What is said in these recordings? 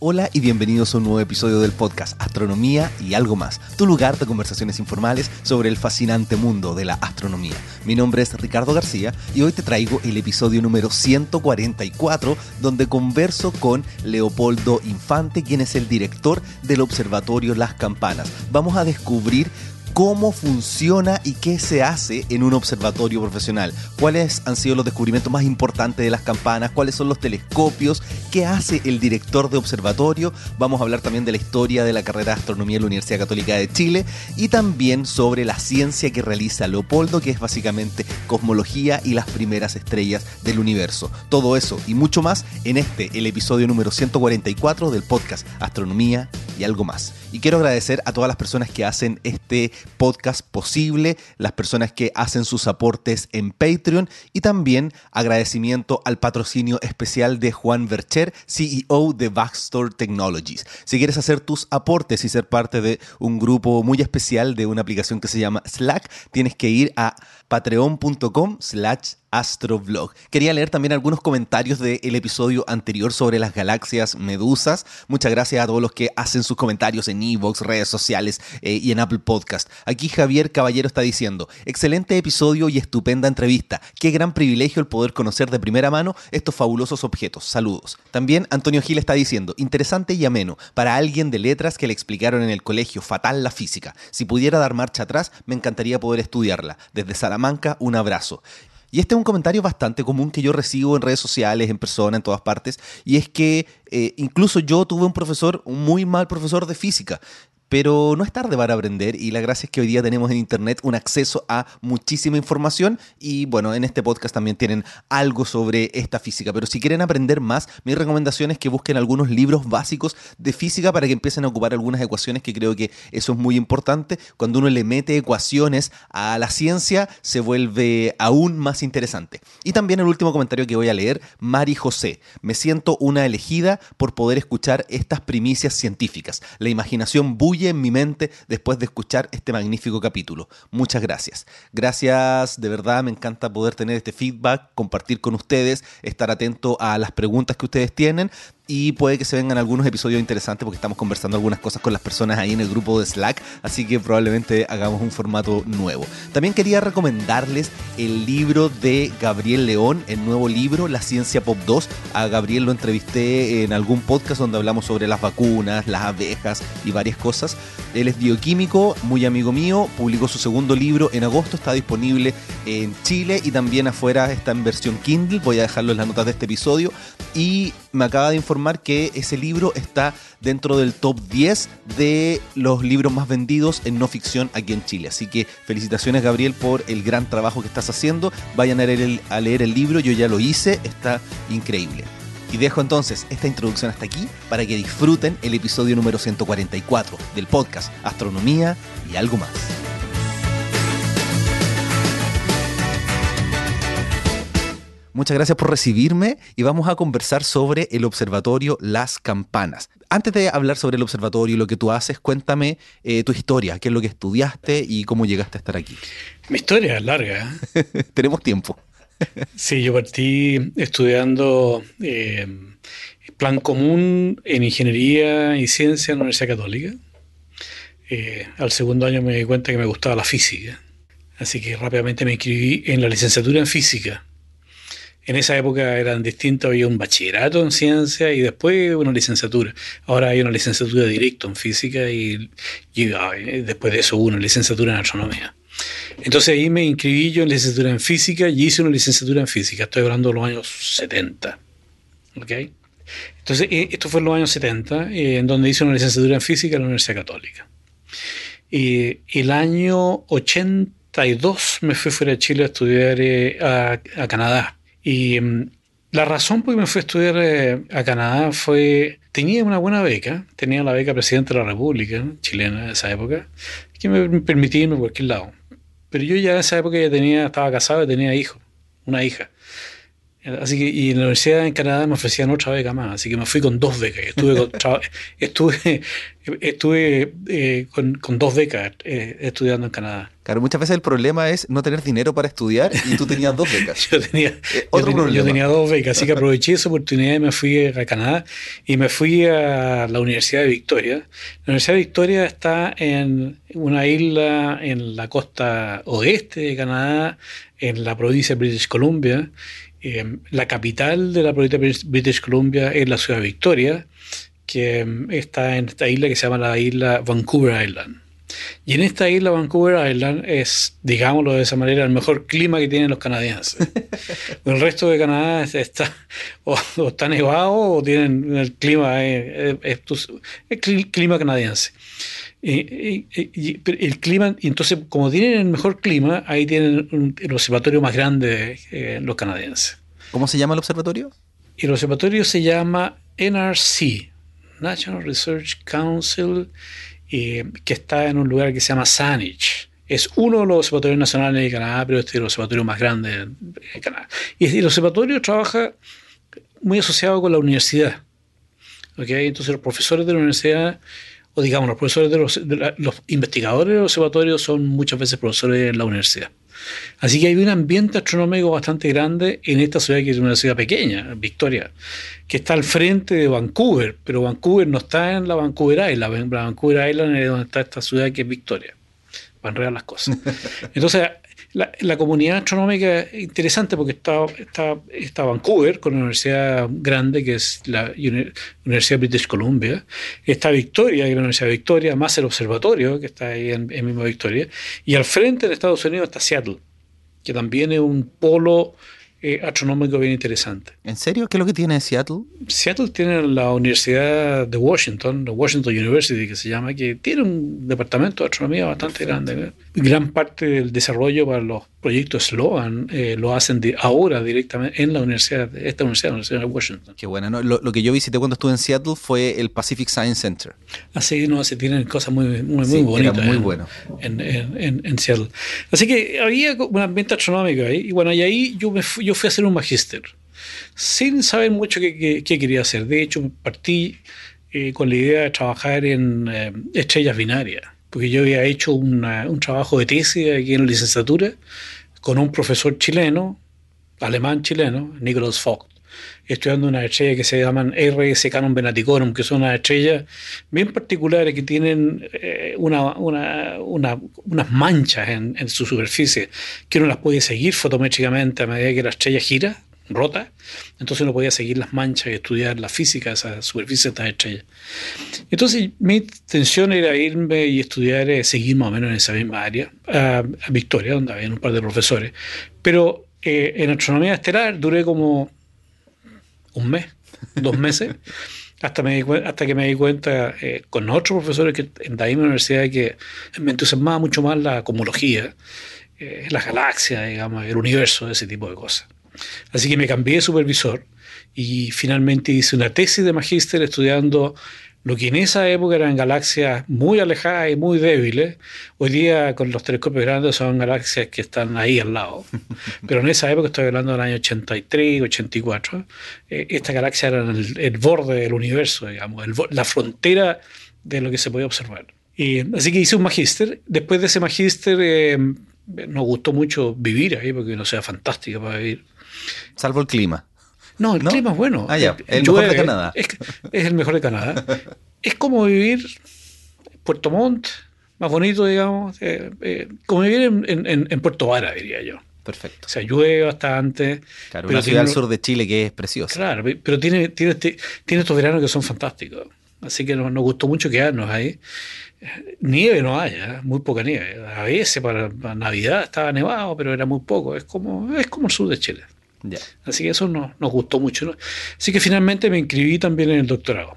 Hola y bienvenidos a un nuevo episodio del podcast Astronomía y algo más, tu lugar de conversaciones informales sobre el fascinante mundo de la astronomía. Mi nombre es Ricardo García y hoy te traigo el episodio número 144 donde converso con Leopoldo Infante, quien es el director del Observatorio Las Campanas. Vamos a descubrir cómo funciona y qué se hace en un observatorio profesional. ¿Cuáles han sido los descubrimientos más importantes de las campanas? ¿Cuáles son los telescopios? ¿Qué hace el director de observatorio? Vamos a hablar también de la historia de la carrera de astronomía en la Universidad Católica de Chile y también sobre la ciencia que realiza Leopoldo, que es básicamente cosmología y las primeras estrellas del universo. Todo eso y mucho más en este, el episodio número 144 del podcast Astronomía y algo más. Y quiero agradecer a todas las personas que hacen este podcast posible, las personas que hacen sus aportes en Patreon y también agradecimiento al patrocinio especial de Juan Vercher, CEO de Backstore Technologies. Si quieres hacer tus aportes y ser parte de un grupo muy especial de una aplicación que se llama Slack, tienes que ir a patreon.com slash Astrovlog. Quería leer también algunos comentarios del episodio anterior sobre las galaxias medusas. Muchas gracias a todos los que hacen sus comentarios en Evox, redes sociales eh, y en Apple Podcast. Aquí Javier Caballero está diciendo, excelente episodio y estupenda entrevista. Qué gran privilegio el poder conocer de primera mano estos fabulosos objetos. Saludos. También Antonio Gil está diciendo, interesante y ameno para alguien de letras que le explicaron en el colegio fatal la física. Si pudiera dar marcha atrás, me encantaría poder estudiarla. Desde Salamanca, un abrazo. Y este es un comentario bastante común que yo recibo en redes sociales, en persona, en todas partes, y es que eh, incluso yo tuve un profesor, un muy mal profesor de física, pero no es tarde para aprender y la gracia es que hoy día tenemos en Internet un acceso a muchísima información y bueno, en este podcast también tienen algo sobre esta física. Pero si quieren aprender más, mi recomendación es que busquen algunos libros básicos de física para que empiecen a ocupar algunas ecuaciones, que creo que eso es muy importante. Cuando uno le mete ecuaciones a la ciencia, se vuelve aún más interesante. Y también el último comentario que voy a leer, Mari José. Me siento una elegida por poder escuchar estas primicias científicas. La imaginación bulla en mi mente después de escuchar este magnífico capítulo. Muchas gracias. Gracias, de verdad me encanta poder tener este feedback, compartir con ustedes, estar atento a las preguntas que ustedes tienen y puede que se vengan algunos episodios interesantes porque estamos conversando algunas cosas con las personas ahí en el grupo de Slack, así que probablemente hagamos un formato nuevo. También quería recomendarles el libro de Gabriel León, el nuevo libro La Ciencia Pop 2. A Gabriel lo entrevisté en algún podcast donde hablamos sobre las vacunas, las abejas y varias cosas. Él es bioquímico, muy amigo mío, publicó su segundo libro en agosto, está disponible en Chile y también afuera está en versión Kindle, voy a dejarlo en las notas de este episodio y me acaba de informar que ese libro está dentro del top 10 de los libros más vendidos en no ficción aquí en Chile. Así que felicitaciones Gabriel por el gran trabajo que estás haciendo. Vayan a leer el, libro, yo ya lo hice, está increíble. Y dejo entonces esta introducción hasta aquí para que disfruten el episodio número 144 del podcast Astronomía y algo más. Muchas gracias por recibirme y vamos a conversar sobre el observatorio Las Campanas. Antes de hablar sobre el observatorio y lo que tú haces, cuéntame eh, tu historia, qué es lo que estudiaste y cómo llegaste a estar aquí. Mi historia es larga. ¿eh? Tenemos tiempo. sí, yo partí estudiando eh, plan común en ingeniería y ciencia en la Universidad Católica. al segundo año me di cuenta que me gustaba la física, así que rápidamente me inscribí en la licenciatura en física en esa época eran distintos, había un bachillerato en ciencia y después una licenciatura. Ahora hay una licenciatura directa en física y, después de eso hubo una licenciatura en astronomía. Entonces ahí me inscribí yo en licenciatura en física y hice una licenciatura en física. Estoy hablando de los años 70. ¿Ok? Entonces, eh, esto fue en los años 70, eh, en donde hice una licenciatura en física en la Universidad Católica. Y el año 82 me fui fuera de Chile a estudiar eh, a Canadá y mm, la razón por que me fui a estudiar eh, a Canadá fue tenía una buena beca, tenía la beca presidente de la República chilena de esa época, que me permitía irme a cualquier lado. Pero yo ya en esa época ya tenía, estaba casado y tenía hijo, una hija. Así que, y en la universidad en Canadá me ofrecían otra beca más, así que me fui con dos becas. Estuve estuve, estuve eh, con, con, dos becas eh, estudiando en Canadá. Claro, muchas veces el problema es no tener dinero para estudiar y tú tenías dos becas. yo, tenía, eh, yo, tenía, dos becas, así que aproveché esa oportunidad y me fui a Canadá y me fui a la Universidad de Victoria. La Universidad de Victoria está en una isla en la costa oeste de Canadá, en la provincia de British Columbia eh, la capital de la provincia de British Columbia es la ciudad de Victoria, que mm, está en esta isla que se llama la isla Vancouver Island. Y en esta isla Vancouver Island es, digámoslo de esa manera, el mejor clima que tienen los canadienses. el resto de Canadá está o, está nevado o tienen el clima, eh, eh, el clima canadiense. Y, el clima, y entonces, como tienen el mejor clima, ahí tienen el observatorio más grande eh, los canadienses. ¿Cómo se llama el observatorio? El observatorio se llama NRC, National Research Council, eh, que está en un lugar que se llama Saanich. Es uno de los observatorios nacionales de Canadá, pero este es el observatorio más grande de Canadá. Y el observatorio trabaja muy asociado con la universidad. ¿okay? Entonces los profesores de la universidad o digamos, los profesores de los, los investigadores del observatorio son muchas veces profesores en la universidad. Así que hay un ambiente astronómico bastante grande en esta ciudad que es una ciudad pequeña, Victoria, que está al frente de Vancouver, pero Vancouver no está en la Vancouver Island, la Vancouver Island es donde está esta ciudad que es Victoria, para enredar las cosas. Entonces, la, comunidad astronómica es interesante porque está, está, está, Vancouver, con una universidad grande que es la Universidad British Columbia, está Victoria, que es la Universidad de Victoria, más el observatorio, que está ahí en, en mismo Victoria, y al frente de Estados Unidos está Seattle, que también es un polo eh, astronómico bien interesante. ¿En serio? ¿Qué es lo que tiene Seattle? Seattle tiene la Universidad de Washington, la Washington University que se llama, que tiene un departamento de astronomía bastante grande. Gran parte del desarrollo para los proyectos SLOAN eh, lo hacen de ahora directamente en la universidad, esta universidad, la Universidad de Washington. Qué bueno, ¿no? lo, que yo visité cuando estuve en Seattle fue el Pacific Science Center. Así, no, se tienen cosas muy, muy, muy bonitas. muy bueno. En, en, en, Seattle. Así que había un ambiente astronómico ahí, y bueno, y ahí yo, me fui, yo fui a hacer un magíster, sin saber mucho qué, qué, quería hacer. De hecho, partí eh, con la idea de trabajar en eh, estrellas binarias porque yo había hecho un trabajo de tesis aquí en la licenciatura con un profesor chileno, alemán chileno, Nicholas Vogt, estudiando una estrella que se llaman RS Canon Venaticorum, que son unas estrellas bien particulares que tienen eh, una, unas manchas en, en, su superficie, que uno las puede seguir fotométricamente a medida que la estrella gira rota, entonces no podía seguir las manchas y estudiar la física de esa superficie de estas estrellas. Entonces mi intención era irme y estudiar, eh, seguir más o menos en esa misma área, a, Victoria, donde había un par de profesores, pero eh, en astronomía estelar duré como un mes, dos meses, hasta, me hasta que me di cuenta eh, con otros profesores que en la misma universidad que me entusiasmaba mucho más la cosmología, las galaxias, digamos, el universo, ese tipo de cosas. Así que me cambié de supervisor y finalmente hice una tesis de magíster estudiando lo que en esa época eran galaxias muy alejadas y muy débiles. Hoy día con los telescopios grandes son galaxias que están ahí al lado. Pero en esa época, estoy hablando del año 83, 84, eh, estas galaxias eran el, borde del universo, digamos, la frontera de lo que se podía observar. Y, así que hice un magíster. Después de ese magíster eh, nos gustó mucho vivir ahí porque no sea fantástico para vivir. Salvo el clima. No, el clima es bueno. Ah, ya. El, mejor de Canadá. Es, el mejor de Canadá. es como vivir en Puerto Montt, más bonito, digamos. Eh, eh, como vivir en, Puerto Vara, diría yo. Perfecto. O sea, llueve bastante. Claro, una ciudad al sur de Chile que es preciosa. Claro, pero tiene, tiene, tiene estos veranos que son fantásticos. Así que nos, gustó mucho quedarnos ahí. Nieve no hay, ¿eh? muy poca nieve. A veces para, Navidad estaba nevado, pero era muy poco. Es como, es como el sur de Chile. Así que eso nos, gustó mucho. Así que finalmente me inscribí también en el doctorado.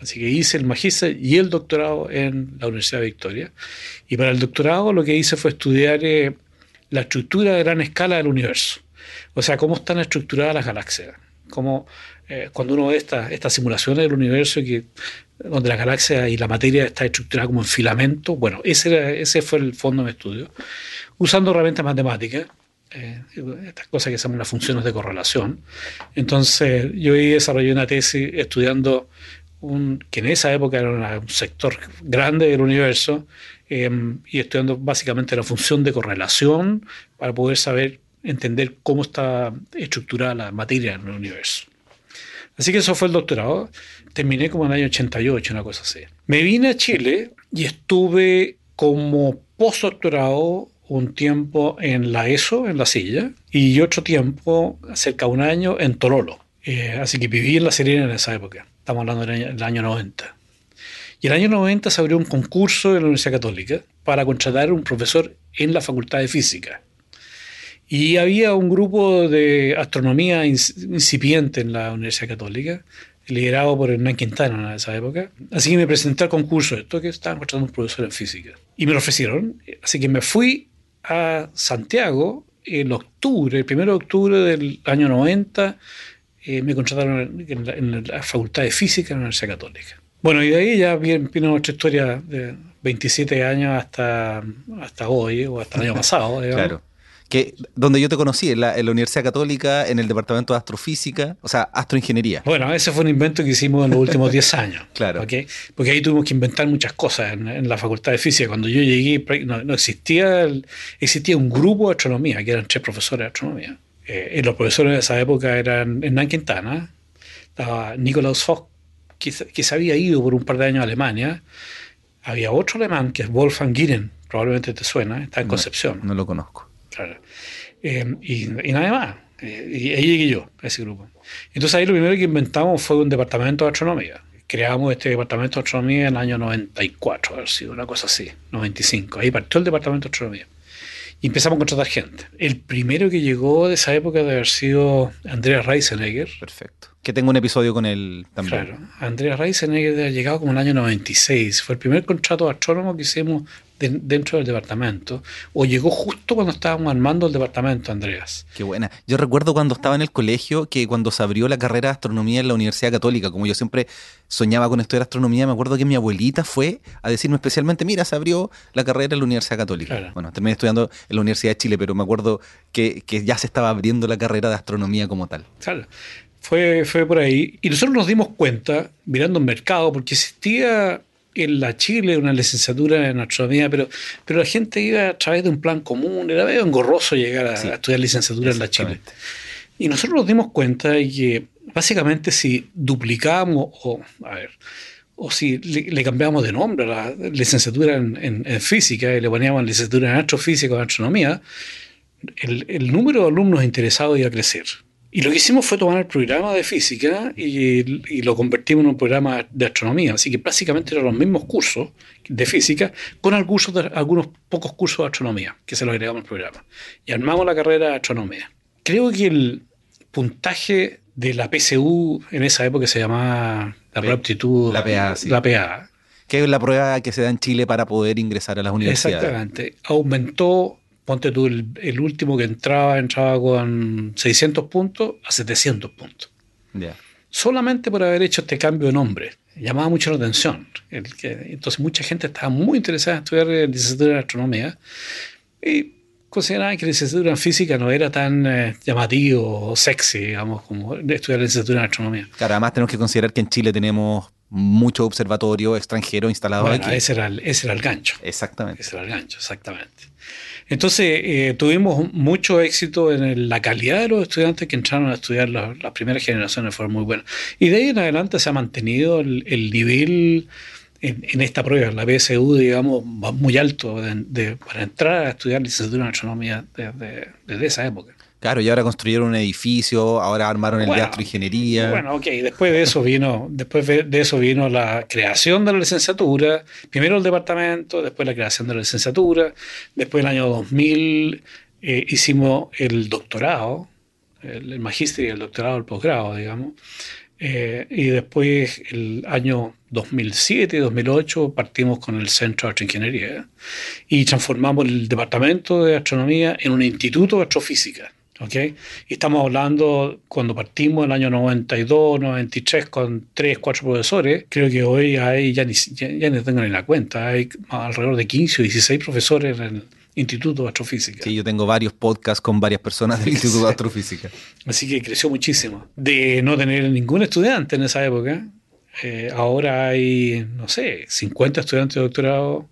Así que hice el magíster y el doctorado en la Universidad de Victoria. Y para el doctorado lo que hice fue estudiar eh, la estructura de gran escala del universo. O sea, cómo están estructuradas las galaxias como eh, cuando uno ve estas simulaciones del universo que, donde la galaxia y la materia está estructurada como en filamento, bueno, ese, ese fue el fondo de mi estudio. Usando herramientas matemáticas, eh, estas cosas que se llaman las funciones de correlación. Entonces, yo desarrollé una tesis estudiando un, que en esa época era un sector grande del universo, em, y estudiando básicamente la función de correlación para poder saber, entender cómo está estructurada la materia en el universo. Así que eso fue el doctorado. Terminé como en el año 88, una cosa así. Me vine a Chile y estuve como postdoctorado un tiempo en la ESO, en la silla, y otro tiempo, cerca de un año, en Tololo. Eh, así que viví en La Serena en esa época. Estamos hablando del año, del año 90. Y el año 90 se abrió un concurso en la Universidad Católica para contratar un profesor en la Facultad de Física. Y había un grupo de astronomía incipiente en la Universidad Católica, liderado por Hernán Quintana en esa época. Así que me presenté al concurso, esto que estaban contratando un profesor en física. Y me lo ofrecieron. Así que me fui a Santiago en octubre, el 1 de octubre del año 90, eh, me contrataron en la, Facultad de Física en la Universidad Católica. Bueno, y de ahí ya vino nuestra historia de 27 años hasta, hasta hoy, o hasta el año pasado. Claro que donde yo te conocí, en la, Universidad Católica, en el Departamento de Astrofísica, o sea, Astroingeniería. Bueno, ese fue un invento que hicimos en los últimos 10 años. claro. Porque ahí tuvimos que inventar muchas cosas en, la Facultad de Física. Cuando yo llegué, no, existía, existía un grupo de astronomía, que eran tres profesores de astronomía. Eh, y los profesores de esa época eran Hernán Quintana, estaba Nikolaus Fock, que, se había ido por un par de años a Alemania. Había otro alemán, que es Wolfgang Giren, probablemente te suena, está en Concepción. No lo conozco. Claro. Eh, y, nada más. Y ahí llegué yo, a ese grupo. Entonces ahí lo primero que inventamos fue un departamento de astronomía. Creamos este departamento de astronomía en el año 94, haber sido una cosa así, 95. Ahí partió el departamento de astronomía. Y empezamos a contratar gente. El primero que llegó de esa época debe haber sido Andreas Reisenegger. Perfecto. Que tengo un episodio con él también. Claro. Andreas Reisenegger ha llegado como en el año 96. Fue el primer contrato de astrónomo que hicimos dentro del departamento, o llegó justo cuando estábamos armando el departamento, Andreas. Qué buena. Yo recuerdo cuando estaba en el colegio que cuando se abrió la carrera de astronomía en la Universidad Católica, como yo siempre soñaba con estudiar astronomía, me acuerdo que mi abuelita fue a decirme especialmente, mira, se abrió la carrera en la Universidad Católica. Bueno, terminé estudiando en la Universidad de Chile, pero me acuerdo que, que ya se estaba abriendo la carrera de astronomía como tal. Claro. Fue, fue por ahí. Y nosotros nos dimos cuenta, mirando el mercado, porque existía en la Chile una licenciatura en astronomía, pero, pero la gente iba a través de un plan común, era medio engorroso llegar a, estudiar licenciatura en la Chile. Y nosotros nos dimos cuenta de que básicamente si duplicamos o, a ver, o si le, cambiamos de nombre a la licenciatura en, física y le poníamos licenciatura en astrofísica o astronomía, el, el número de alumnos interesados iba a crecer. Y lo que hicimos fue tomar el programa de física y, lo convertimos en un programa de astronomía. Así que básicamente eran los mismos cursos de física con algunos, algunos pocos cursos de astronomía que se los agregamos al programa. Y armamos la carrera de astronomía. Creo que el puntaje de la PSU en esa época se llamaba la prueba aptitud. La PA, La PA. Que es la prueba que se da en Chile para poder ingresar a las universidades. Exactamente. Aumentó ponte tú, el, último que entraba, entraba con 600 puntos a 700 puntos. Solamente por haber hecho este cambio de nombre. Llamaba mucho la atención. El que, entonces mucha gente estaba muy interesada en estudiar licenciatura en astronomía y consideraban que la licenciatura en física no era tan eh, llamativo o sexy, digamos, como estudiar licenciatura en astronomía. Claro, además tenemos que considerar que en Chile tenemos muchos observatorios extranjeros instalados bueno, Ese era, el, ese era el gancho. Exactamente. Ese era el gancho, exactamente. Entonces, eh, tuvimos mucho éxito en la calidad de los estudiantes que entraron a estudiar. Las, primeras generaciones fueron muy buenas. Y de ahí en adelante se ha mantenido el, nivel en, esta prueba, la PSU, digamos, muy alto para entrar a estudiar licenciatura en astronomía desde, desde esa época. Claro, y ahora construyeron un edificio, ahora armaron el de astroingeniería. Bueno, ok, después de eso vino, después de eso vino la creación de la licenciatura, primero el departamento, después la creación de la licenciatura, después el año 2000 eh, hicimos el doctorado, el, magíster y el doctorado, el posgrado, digamos, eh, y después el año 2007, 2008 partimos con el Centro de Astroingeniería y transformamos el departamento de astronomía en un instituto de astrofísica ¿okay? Y estamos hablando, cuando partimos el año 92, 93, con 3, 4 profesores, creo que hoy hay, ya ni, ya, ni tengo ni la cuenta, hay alrededor de 15 o 16 profesores en el Instituto de Astrofísica. Sí, yo tengo varios podcasts con varias personas del Instituto de Astrofísica. Así que creció muchísimo. De no tener ningún estudiante en esa época, eh, ahora hay, no sé, 50 estudiantes de doctorado,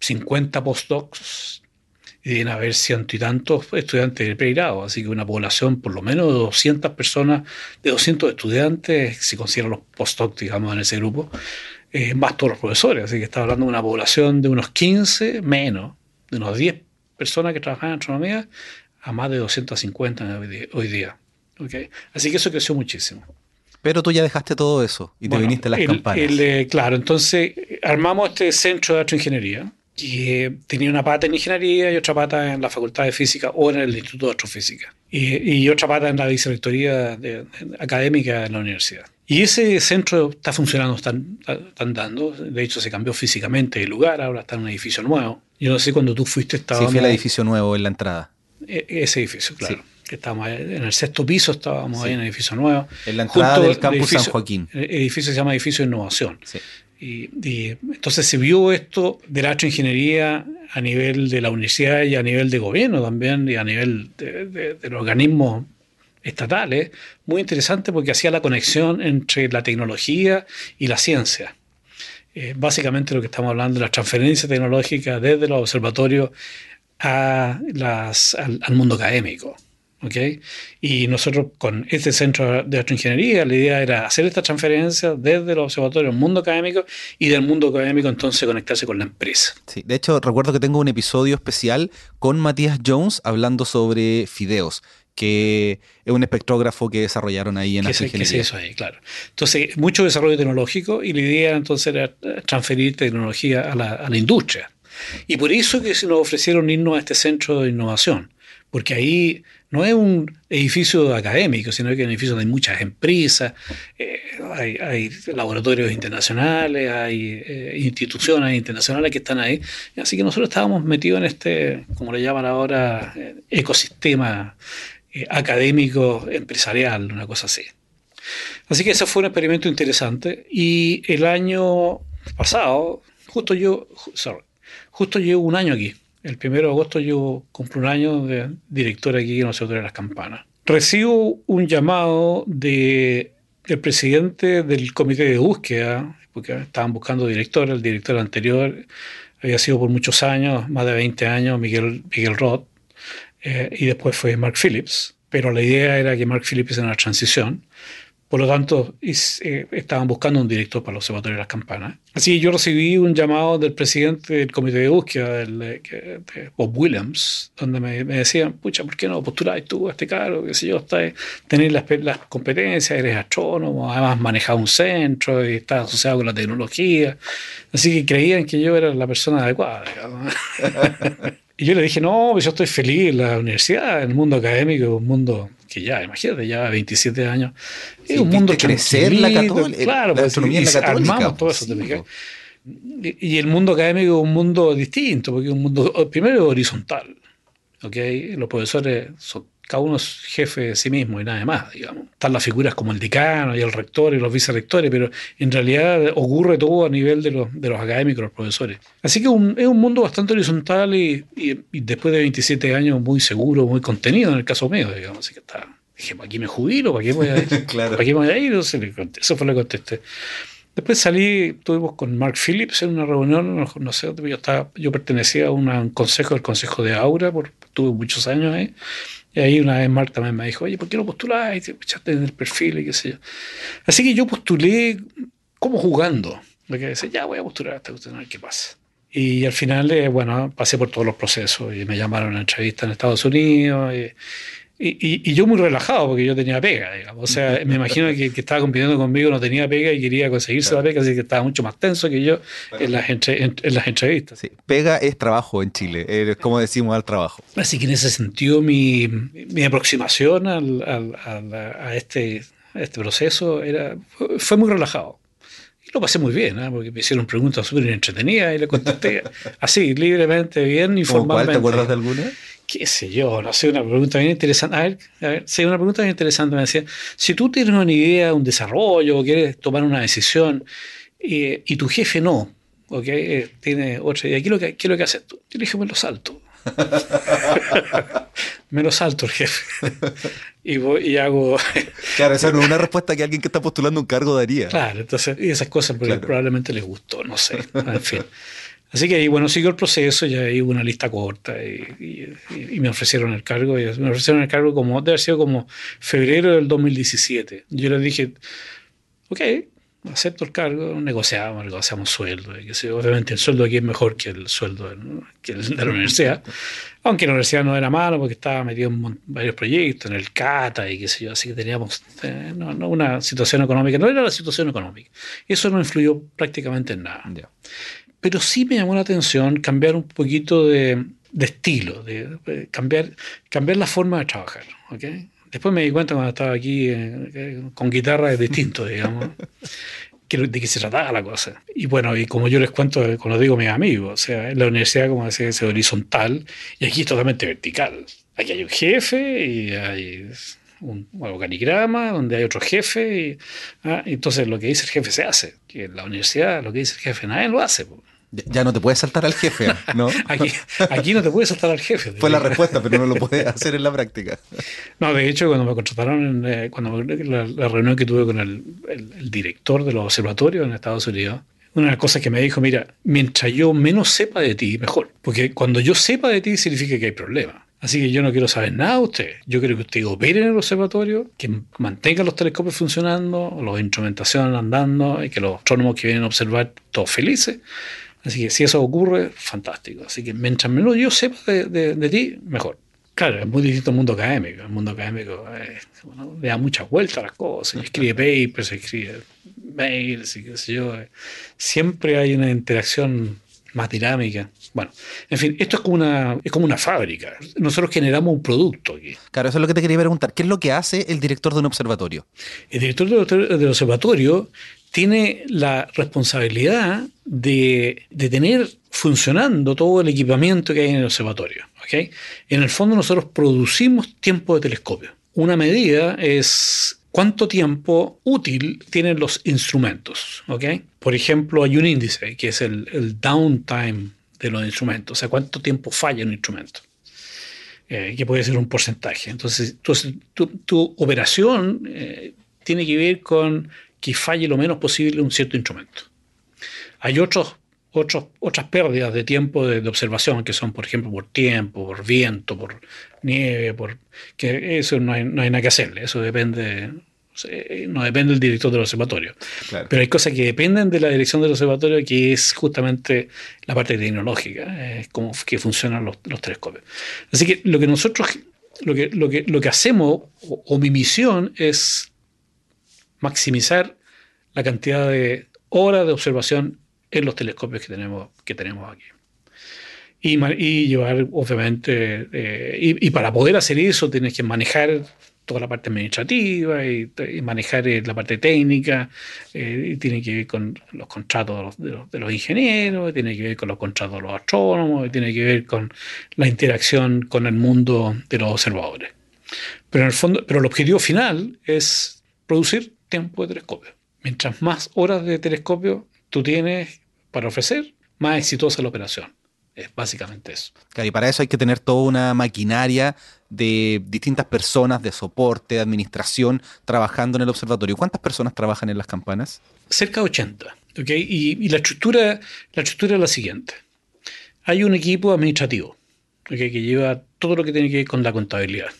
50 postdocs, y deben haber ciento y tantos estudiantes de pregrado, así que una población por lo menos de 200 personas, de 200 estudiantes, si consideran los postdocs, digamos, en ese grupo, eh, más todos los profesores, así que está hablando de una población de unos 15 menos, de unos 10 personas que trabajan en astronomía, a más de 250 hoy día. ¿okay? Así que eso creció muchísimo. Pero tú ya dejaste todo eso y te viniste a las campanas. Eh, claro, entonces armamos este centro de astroingeniería que tenía una pata en ingeniería y otra pata en la Facultad de Física o en el Instituto de Astrofísica y, y otra pata en la vicerrectoría académica de la universidad. Y ese centro está funcionando, está, andando. De hecho, se cambió físicamente de lugar, ahora está en un edificio nuevo. Yo no sé cuando tú fuiste, estaba. Sí, fue el edificio nuevo en la entrada. E, ese edificio, claro. Que estábamos en el sexto piso, estábamos ahí en el edificio nuevo. En la entrada del campus San Joaquín. El edificio se llama Edificio de Innovación. Sí. Y, entonces se vio esto de la ingeniería a nivel de la universidad y a nivel de gobierno también y a nivel de, los organismos estatales, muy interesante porque hacía la conexión entre la tecnología y la ciencia. Eh, básicamente lo que estamos hablando de la transferencia tecnológica desde los observatorios al mundo académico. ¿Okay? Y nosotros con este centro de astroingeniería, la idea era hacer esta transferencia desde los observatorios del mundo académico y del mundo académico entonces conectarse con la empresa. Sí, de hecho recuerdo que tengo un episodio especial con Matías Jones hablando sobre fideos que es un espectrógrafo que desarrollaron ahí en la ¿Qué es eso ahí? Claro. Entonces, mucho desarrollo tecnológico y la idea entonces era transferir tecnología a la, a la industria. Y por eso que se nos ofrecieron irnos a este centro de innovación, porque ahí no es un edificio académico, sino que es un edificio donde hay muchas empresas, eh, hay, laboratorios internacionales, hay eh, instituciones internacionales que están ahí. Así que nosotros estábamos metidos en este, como le llaman ahora, eh, ecosistema académico empresarial, una cosa así. Así que ese fue un experimento interesante y el año pasado, justo yo, justo llevo un año aquí el primero de agosto yo cumplo un año de director aquí en Observatorio de las Campanas. Recibo un llamado de, del presidente del comité de búsqueda, porque estaban buscando director, el director anterior había sido por muchos años, más de 20 años, Miguel, Miguel Roth, eh, y después fue Mark Phillips, pero la idea era que Mark Phillips en la transición por lo tanto, eh, estaban buscando un director para el Observatorio de las Campanas. Así yo recibí un llamado del presidente del comité de búsqueda, del, de, Bob Williams, donde me, decían, pucha, ¿por qué no postuláis tú a este cargo? Que si yo, tenés las, las, competencias, eres astrónomo, además manejas un centro y estás asociado con la tecnología. Así que creían que yo era la persona adecuada. y yo le dije, no, yo estoy feliz en la universidad, en el mundo académico, un mundo que ya, imagínate, ya 27 años. es un mundo crecer la católica, claro, la pues, en la católica. Armamos todo eso. y, y, el mundo académico es un mundo distinto, porque es un mundo, primero, horizontal. ¿okay? Los profesores son cada uno es jefe de sí mismo y nada más, digamos. Están las figuras como el decano y el rector y los vicerrectores, pero en realidad ocurre todo a nivel de los, de los académicos, los profesores. Así que es un mundo bastante horizontal y, después de 27 años muy seguro, muy contenido en el caso mío, digamos. Así que está. Dije, ¿para qué me jubilo? ¿Para qué voy a ir? claro. ¿Para qué voy a ir? Eso fue lo que contesté. Después salí, estuvimos con Mark Phillips en una reunión, no, sé, yo, estaba, yo pertenecía a un consejo, del Consejo de Aura, por, tuve muchos años ahí. Y ahí una vez Mark también me dijo, oye, ¿por qué no postulás? Y te echaste en el perfil y qué sé yo. Así que yo postulé como jugando. Me quedé, ya voy a postular hasta que a ver qué pasa. Y al final, eh, bueno, pasé por todos los procesos y me llamaron a entrevista en Estados Unidos. Y, y, y, yo muy relajado porque yo tenía pega, digamos. O sea, me imagino que que estaba compitiendo conmigo no tenía pega y quería conseguirse la pega, así que estaba mucho más tenso que yo en, las en, las entrevistas. Sí, pega es trabajo en Chile, es como decimos al trabajo. Así que en ese sentido mi, mi aproximación al, al, a, este, a este proceso era, fue muy relajado. lo pasé muy bien, ¿eh? porque me hicieron preguntas súper entretenidas y le contesté así, libremente, bien, informalmente. ¿Cuál? ¿Te acuerdas de alguna? Qué sé yo, no sé, una pregunta bien interesante. A ver, a ver, sí, una pregunta bien interesante. Me decía, si tú tienes una idea, un desarrollo, o quieres tomar una decisión, eh, y tu jefe no, ¿ok? Eh, tiene otra idea, ¿qué es lo que, qué es lo que haces tú? Yo le dije, me lo salto. me lo salto el jefe. y, voy, y hago... claro, esa no es una respuesta que alguien que está postulando un cargo daría. Claro, entonces, y esas cosas claro. probablemente les gustó, no sé, en fin. Así que ahí, bueno, siguió el proceso, ya ahí hubo una lista corta y, y, y, me ofrecieron el cargo. Me ofrecieron el cargo como, debe haber sido como febrero del 2017. Yo les dije, ok, acepto el cargo, negociamos, negociamos sueldo. Obviamente el sueldo aquí es mejor que el sueldo que el de la universidad. Aunque la universidad no era malo porque estaba metido en varios proyectos, en el CATA y qué sé yo. Así que teníamos eh, no, no una situación económica, no era la situación económica. Eso no influyó prácticamente en nada. Yeah pero sí me llamó la atención cambiar un poquito de, de estilo, de, de, cambiar, cambiar la forma de trabajar. ¿okay? Después me di cuenta cuando estaba aquí eh, con guitarra es distinto, digamos, de qué se trataba la cosa. Y bueno, y como yo les cuento, como lo digo mis amigos, o sea, en la universidad, como decía, es horizontal y aquí es totalmente vertical. Aquí hay un jefe y hay un, organigrama donde hay otro jefe. Y, ah, entonces lo que dice el jefe se hace. Que en la universidad lo que dice el jefe nadie lo hace. Po. Ya no te puedes saltar al jefe, ¿no? aquí, aquí, no te puedes saltar al jefe. Fue la respuesta, pero no lo puedes hacer en la práctica. No, de hecho, cuando me contrataron, eh, cuando la, la, reunión que tuve con el, el, el, director de los observatorios en Estados Unidos, una de las cosas que me dijo, mira, mientras yo menos sepa de ti, mejor. Porque cuando yo sepa de ti, significa que hay problemas. Así que yo no quiero saber nada de usted. Yo quiero que usted opere en el observatorio, que mantenga los telescopios funcionando, las instrumentaciones andando y que los astrónomos que vienen a observar todos felices. Así que si eso ocurre, fantástico. Así que mientras menos yo sepa de, de, de ti, mejor. Claro, es muy distinto al mundo académico. El mundo académico eh, bueno, le da muchas vueltas a las cosas. Escribe papers, escribe mails y qué sé yo. Siempre hay una interacción más dinámica. Bueno, en fin, esto es como una, es como una fábrica. Nosotros generamos un producto aquí. Claro, eso es lo que te quería preguntar. ¿Qué es lo que hace el director de un observatorio? El director del observatorio tiene la responsabilidad de, de, tener funcionando todo el equipamiento que hay en el observatorio. ¿okay? En el fondo nosotros producimos tiempo de telescopio. Una medida es cuánto tiempo útil tienen los instrumentos. ¿okay? Por ejemplo, hay un índice que es el, el downtime de los instrumentos, o sea, cuánto tiempo falla un instrumento. Eh, que puede ser un porcentaje. Entonces, tu, tu operación eh, tiene que ver con que falle lo menos posible un cierto instrumento. Hay otros, otros, otras pérdidas de tiempo de, de, observación que son, por ejemplo, por tiempo, por viento, por nieve, por que eso no hay, no hay nada que hacerle, eso depende, no depende del director del observatorio. Claro. Pero hay cosas que dependen de la dirección del observatorio, que es justamente la parte tecnológica, es como que funcionan los, los telescopios. Así que lo que nosotros, lo que, lo que, lo que hacemos, o, o mi misión es maximizar la cantidad de horas de observación en los telescopios que tenemos, que tenemos aquí. Y, y llevar, obviamente, eh, y, y, para poder hacer eso tienes que manejar toda la parte administrativa y, manejar eh, la parte técnica, eh, tiene que ver con los contratos de, los, de los, ingenieros, tiene que ver con los contratos de los astrónomos, tiene que ver con la interacción con el mundo de los observadores. Pero en el fondo, pero el objetivo final es producir tiempo de telescopio. Mientras más horas de telescopio tú tienes para ofrecer, más exitosa la operación. Es básicamente eso. Claro, y para eso hay que tener toda una maquinaria de distintas personas, de soporte, de administración, trabajando en el observatorio. ¿Cuántas personas trabajan en las campanas? Cerca de 80. ¿okay? Y, y la, estructura, la estructura es la siguiente. Hay un equipo administrativo ¿okay? que lleva todo lo que tiene que ver con la contabilidad.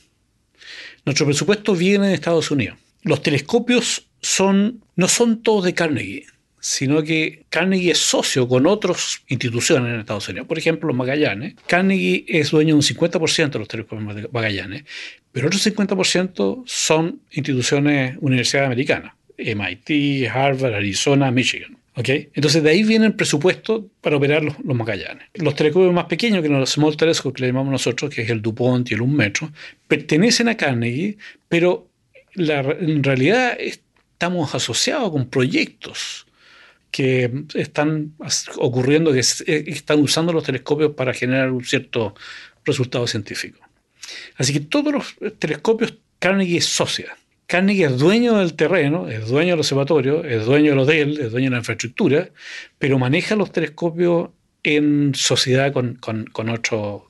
Nuestro presupuesto viene de Estados Unidos los telescopios son, no son todos de Carnegie, sino que Carnegie es socio con otras instituciones en Estados Unidos. Por ejemplo, los Magallanes. Carnegie es dueño de un 50% de los telescopios de Magallanes, pero otros 50% son instituciones universidades americanas. MIT, Harvard, Arizona, Michigan. ¿Okay? Entonces de ahí viene el presupuesto para operar los, los Magallanes. Los telescopios más pequeños, que los Small Telescopes que le llamamos nosotros, que es el DuPont y el 1 metro, pertenecen a Carnegie, pero la, en realidad estamos asociados con proyectos que están ocurriendo, que eh, están usando los telescopios para generar un cierto resultado científico. Así que todos los telescopios Carnegie es socia. Carnegie es dueño del terreno, es dueño del observatorio, es dueño del hotel, es dueño de la infraestructura, pero maneja los telescopios en sociedad con, con, con,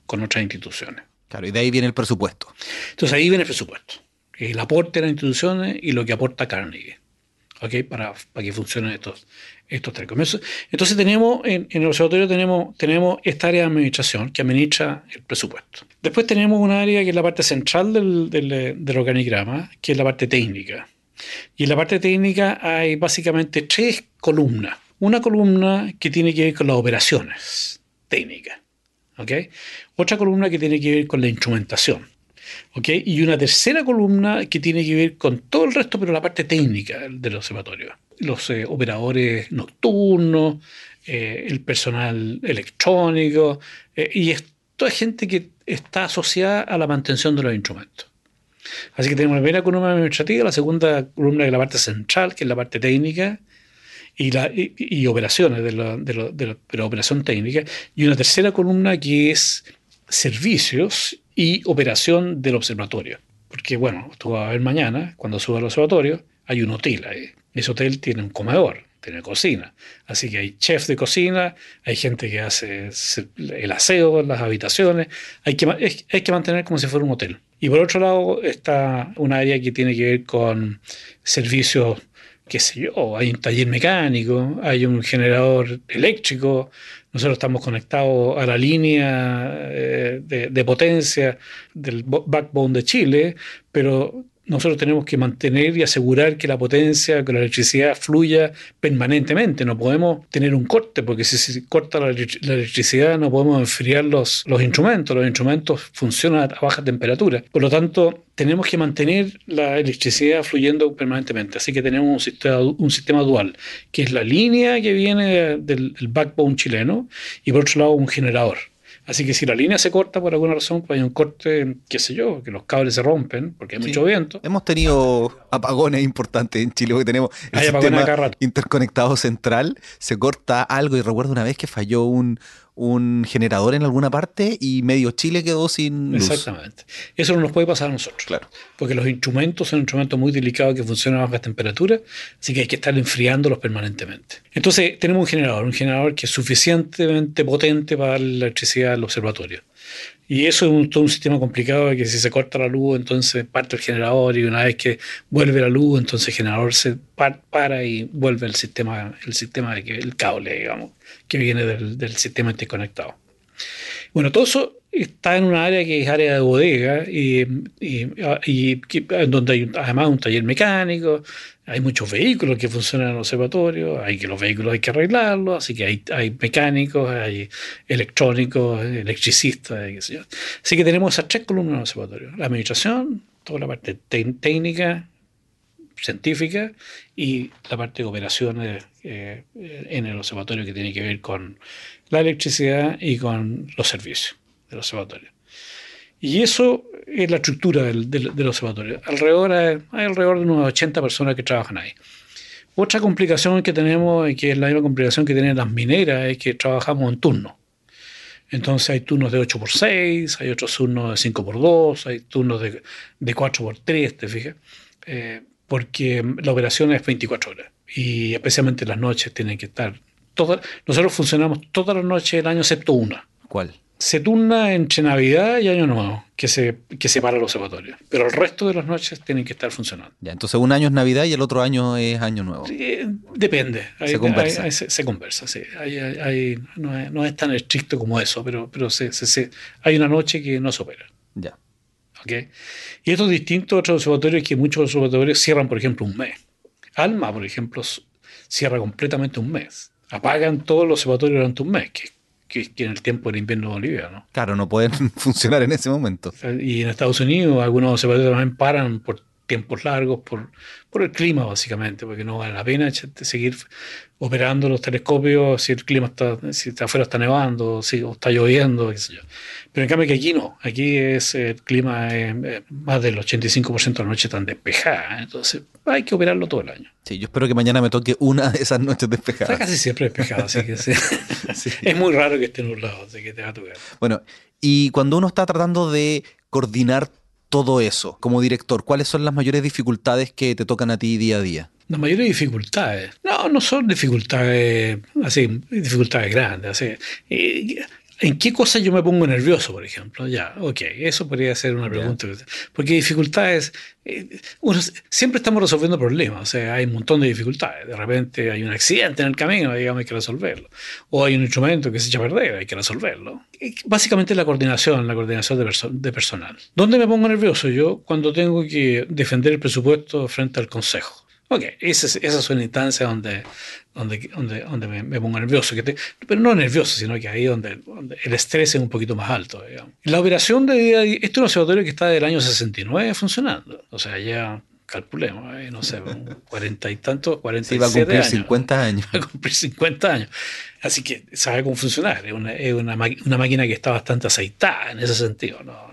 con otras instituciones. Claro, y de ahí viene el presupuesto. Entonces ahí viene el presupuesto. El aporte de las instituciones y lo que aporta Carnegie. ¿ok? Para, para que funcionen estos, estos tres Entonces tenemos, en, el observatorio tenemos, tenemos esta área de administración que administra el presupuesto. Después tenemos un área que es la parte central del, del, organigrama, que es la parte técnica. Y en la parte técnica hay básicamente tres columnas. Una columna que tiene que ver con las operaciones técnicas. ¿okay? Otra columna que tiene que ver con la instrumentación. ¿okay? Y una tercera columna que tiene que ver con todo el resto, pero la parte técnica del observatorio. Los eh, operadores nocturnos, eh, el personal electrónico, eh, y es toda gente que está asociada a la mantención de los instrumentos. Así que tenemos la primera columna administrativa, la segunda columna que es la parte central, que es la parte técnica, y, la, y, operaciones de la, de, la, de la operación técnica, y una tercera columna que es servicios y operación del observatorio. Porque, bueno, tú vas a ver mañana, cuando suba al observatorio, hay un hotel ahí. Ese hotel tiene un comedor, tiene cocina. Así que hay chef de cocina, hay gente que hace el aseo en las habitaciones. Hay que, hay que mantener como si fuera un hotel. Y por otro lado está un área que tiene que ver con servicios, qué sé yo, hay un taller mecánico, hay un generador eléctrico, nosotros estamos conectados a la línea eh, de, potencia del backbone de Chile, pero nosotros tenemos que mantener y asegurar que la potencia, que la electricidad fluya permanentemente. No podemos tener un corte, porque si se corta la, electricidad no podemos enfriar los, instrumentos. Los instrumentos funcionan a baja temperatura. Por lo tanto, tenemos que mantener la electricidad fluyendo permanentemente. Así que tenemos un sistema, un sistema dual, que es la línea que viene del, del backbone chileno y por otro lado un generador. Así que si la línea se corta por alguna razón, pues hay un corte, qué sé yo, que los cables se rompen porque hay mucho viento. Hemos tenido apagones importantes en Chile, porque tenemos el sistema interconectado central, se corta algo y recuerdo una vez que falló un, un generador en alguna parte y medio Chile quedó sin luz. Exactamente. Eso no nos puede pasar a nosotros. Claro. Porque los instrumentos son instrumentos muy delicados que funcionan a bajas temperaturas, así que hay que estar enfriándolos permanentemente. Entonces, tenemos un generador, un generador que es suficientemente potente para la electricidad del observatorio. Y eso es todo un sistema complicado, que si se corta la luz, entonces parte el generador y una vez que vuelve la luz, entonces el generador se para y vuelve el sistema, el sistema el cable, digamos que viene del, sistema interconectado. Bueno, todo eso está en una área que es área de bodega y, donde hay además un taller mecánico, hay muchos vehículos que funcionan en el observatorio, hay que los vehículos hay que arreglarlos, así que hay, mecánicos, hay electrónicos, electricistas, qué sé yo. Así que tenemos esas tres columnas en el observatorio, la administración, toda la parte técnica, científica y la parte de operaciones eh, en el observatorio que tiene que ver con la electricidad y con los servicios del observatorio. Y eso es la estructura del, del, observatorio. Alrededor hay, alrededor de unas 80 personas que trabajan ahí. Otra complicación que tenemos, y que es la misma complicación que tienen las mineras, es que trabajamos en turno. Entonces hay turnos de 8 por 6, hay otros turnos de 5 por 2, hay turnos de, de 4 por 3, ¿te fijas? Eh, porque la operación es 24 horas y especialmente las noches tienen que estar. Nosotros funcionamos todas las noches del año excepto una. ¿Cuál? Se turna entre Navidad y Año Nuevo, que se, que se para el observatorio. Pero el resto de las noches tienen que estar funcionando. Ya, entonces un año es Navidad y el otro año es Año Nuevo. depende. se conversa. se, conversa, sí. no, es, tan estricto como eso, pero, pero se, hay una noche que no se opera. Ya. Y esto es distinto a otros observatorios que muchos observatorios cierran, por ejemplo, un mes. Alma, por ejemplo, cierra completamente un mes. Apagan todos los observatorios durante un mes, que, que, en el tiempo del invierno de Bolivia. ¿no? Claro, no pueden funcionar en ese momento. Y en Estados Unidos algunos observatorios también paran por tiempos largos por, por el clima, básicamente, porque no vale la pena seguir operando los telescopios si el clima está, si afuera está nevando, si está lloviendo, qué sé yo. Pero en cambio que aquí no, aquí es el clima más del 85% de la noche tan despejada, entonces hay que operarlo todo el año. Sí, yo espero que mañana me toque una de esas noches despejadas. Está casi siempre despejado, así que sí. es muy raro que esté nublado, así que te va a tocar. Bueno, y cuando uno está tratando de coordinar todo eso como director, ¿cuáles son las mayores dificultades que te tocan a ti día a día? Las mayores dificultades. No, no son dificultades así, dificultades grandes. Así. ¿En qué cosas yo me pongo nervioso, por ejemplo? Ya, ok, eso podría ser una pregunta. Porque dificultades, eh, siempre estamos resolviendo problemas, o sea, hay un montón de dificultades. De repente hay un accidente en el camino, digamos, hay que resolverlo. O hay un instrumento que se echa a perder, hay que resolverlo. Básicamente la coordinación, la coordinación de, de personal. ¿Dónde me pongo nervioso? Yo cuando tengo que defender el presupuesto frente al consejo. Ok, esa es, una instancia donde, donde, donde, donde me, pongo nervioso, que pero no nervioso, sino que ahí donde, el estrés es un poquito más alto. Digamos. La operación de este es un observatorio que está del año 69 funcionando, o sea, ya calculemos, eh, no sé, cuarenta y tantos, cuarenta sí, va a cumplir 50 años. Va a cumplir 50 años. Así que sabe cómo funcionar. Es una, es una, una máquina que está bastante aceitada en ese sentido. No,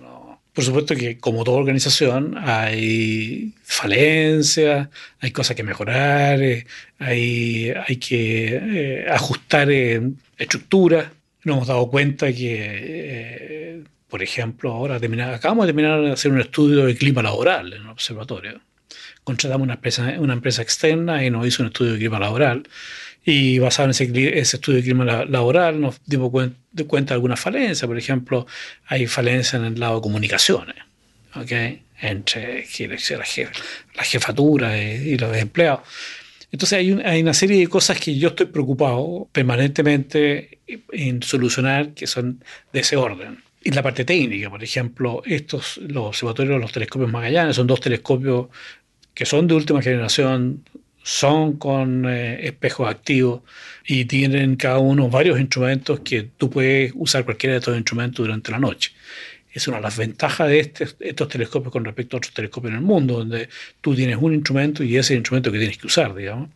por supuesto que como toda organización hay falencias, hay cosas que mejorar, eh, hay, hay que eh, ajustar eh, estructuras. Nos hemos dado cuenta que, por ejemplo, ahora acabamos de terminar de hacer un estudio de clima laboral en el observatorio. Contratamos una empresa, una empresa externa y nos hizo un estudio de clima laboral y basado en ese, estudio de clima laboral nos dimos cuenta, de algunas falencias. Por ejemplo, hay falencias en el lado de comunicaciones, ¿okay? entre la, jefatura y, los empleados. Entonces hay, hay, una serie de cosas que yo estoy preocupado permanentemente en solucionar que son de ese orden. Y la parte técnica, por ejemplo, estos, los observatorios, los telescopios Magallanes, son dos telescopios que son de última generación, son con eh, espejos activos y tienen cada uno varios instrumentos que tú puedes usar cualquiera de estos instrumentos durante la noche. Es una de las ventajas de este, estos telescopios con respecto a otros telescopios en el mundo, donde tú tienes un instrumento y ese instrumento que tienes que usar, digamos.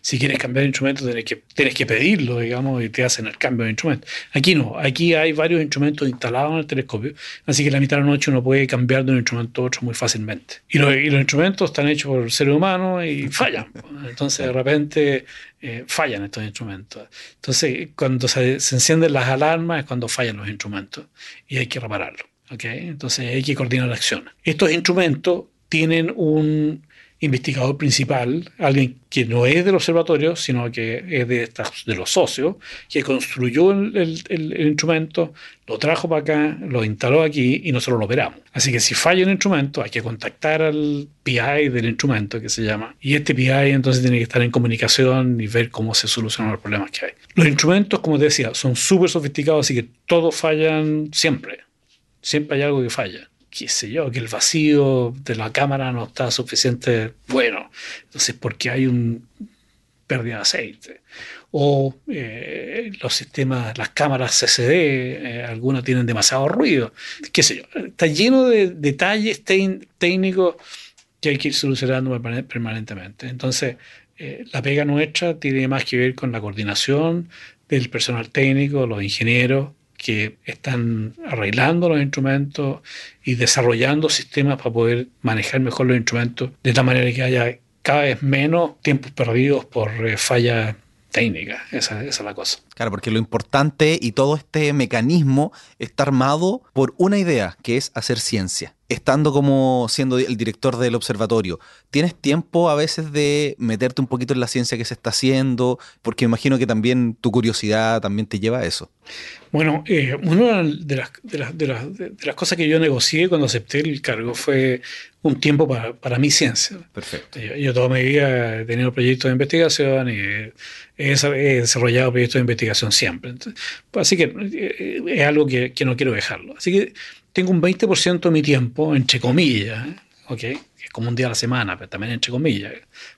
Si quieres cambiar de instrumento, tienes que, tienes que pedirlo, digamos, y te hacen el cambio de instrumento. Aquí no, aquí hay varios instrumentos instalados en el telescopio, así que la mitad de la noche uno puede cambiar de un instrumento a otro muy fácilmente. Y los, instrumentos están hechos por seres humanos y fallan. Entonces, de repente, eh, fallan estos instrumentos. Entonces, cuando se, encienden las alarmas es cuando fallan los instrumentos y hay que repararlo. ¿okay? Entonces, hay que coordinar acción. Estos instrumentos tienen un investigador principal, alguien que no es del observatorio, sino que es de, los socios, que construyó el, instrumento, lo trajo para acá, lo instaló aquí y nosotros lo operamos. Así que si falla un instrumento, hay que contactar al PI del instrumento, que se llama, y este PI entonces tiene que estar en comunicación y ver cómo se solucionan los problemas que hay. Los instrumentos, como te decía, son súper sofisticados, así que todos fallan siempre. Siempre hay algo que falla qué sé yo, que el vacío de la cámara no está suficiente bueno. Entonces, porque hay un pérdida de aceite. O eh, los sistemas, las cámaras CCD, eh, algunas tienen demasiado ruido. Qué sé yo, está lleno de detalles técnicos que hay que ir solucionando permanentemente. Entonces, eh, la pega nuestra tiene más que ver con la coordinación del personal técnico, los ingenieros, que están arreglando los instrumentos y desarrollando sistemas para poder manejar mejor los instrumentos de tal manera que haya cada vez menos tiempos perdidos por eh, fallas técnicas. Esa, esa, es la cosa. Claro, porque lo importante y todo este mecanismo está armado por una idea, que es hacer ciencia estando como siendo el director del observatorio, ¿tienes tiempo a veces de meterte un poquito en la ciencia que se está haciendo? Porque me imagino que también tu curiosidad también te lleva a eso. Bueno, eh, una de las, de, las, de, las, de las, cosas que yo negocié cuando acepté el cargo fue un tiempo para, para mi ciencia. Perfecto. Yo, yo, toda mi vida he tenido proyectos de investigación y he, he desarrollado proyectos de investigación siempre. así que eh, es algo que, que no quiero dejarlo. Así que tengo un 20% de mi tiempo, entre comillas, ¿eh? es como un día a la semana, pero también entre comillas,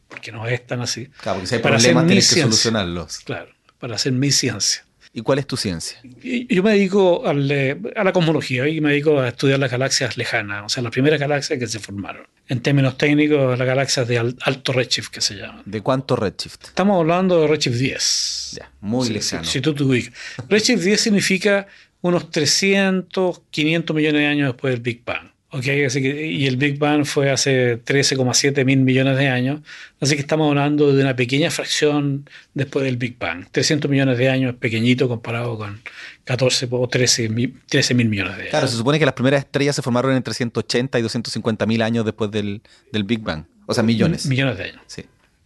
porque no es tan así. Claro, porque si hay para problemas tienes que solucionarlos. Claro, para hacer mi ciencia. ¿Y cuál es tu ciencia? Yo me dedico a la cosmología y me dedico a estudiar las galaxias lejanas, o sea, las primeras galaxias que se formaron. En términos técnicos, las galaxias de alto redshift que se llaman. ¿De cuánto redshift? Estamos hablando de redshift 10. Ya, muy lejano. Si, tú te ubicas. Redshift 10 significa unos 300, 500 millones de años después del Big Bang. Okay, así que, y el Big Bang fue hace 13,7 mil millones de años, así que estamos hablando de una pequeña fracción después del Big Bang. 300 millones de años es pequeñito comparado con 14 o 13 mil millones de años. Claro, se supone que las primeras estrellas se formaron entre 180 y 250 mil años después del, del Big Bang, o sea, millones. Millones de años. Sí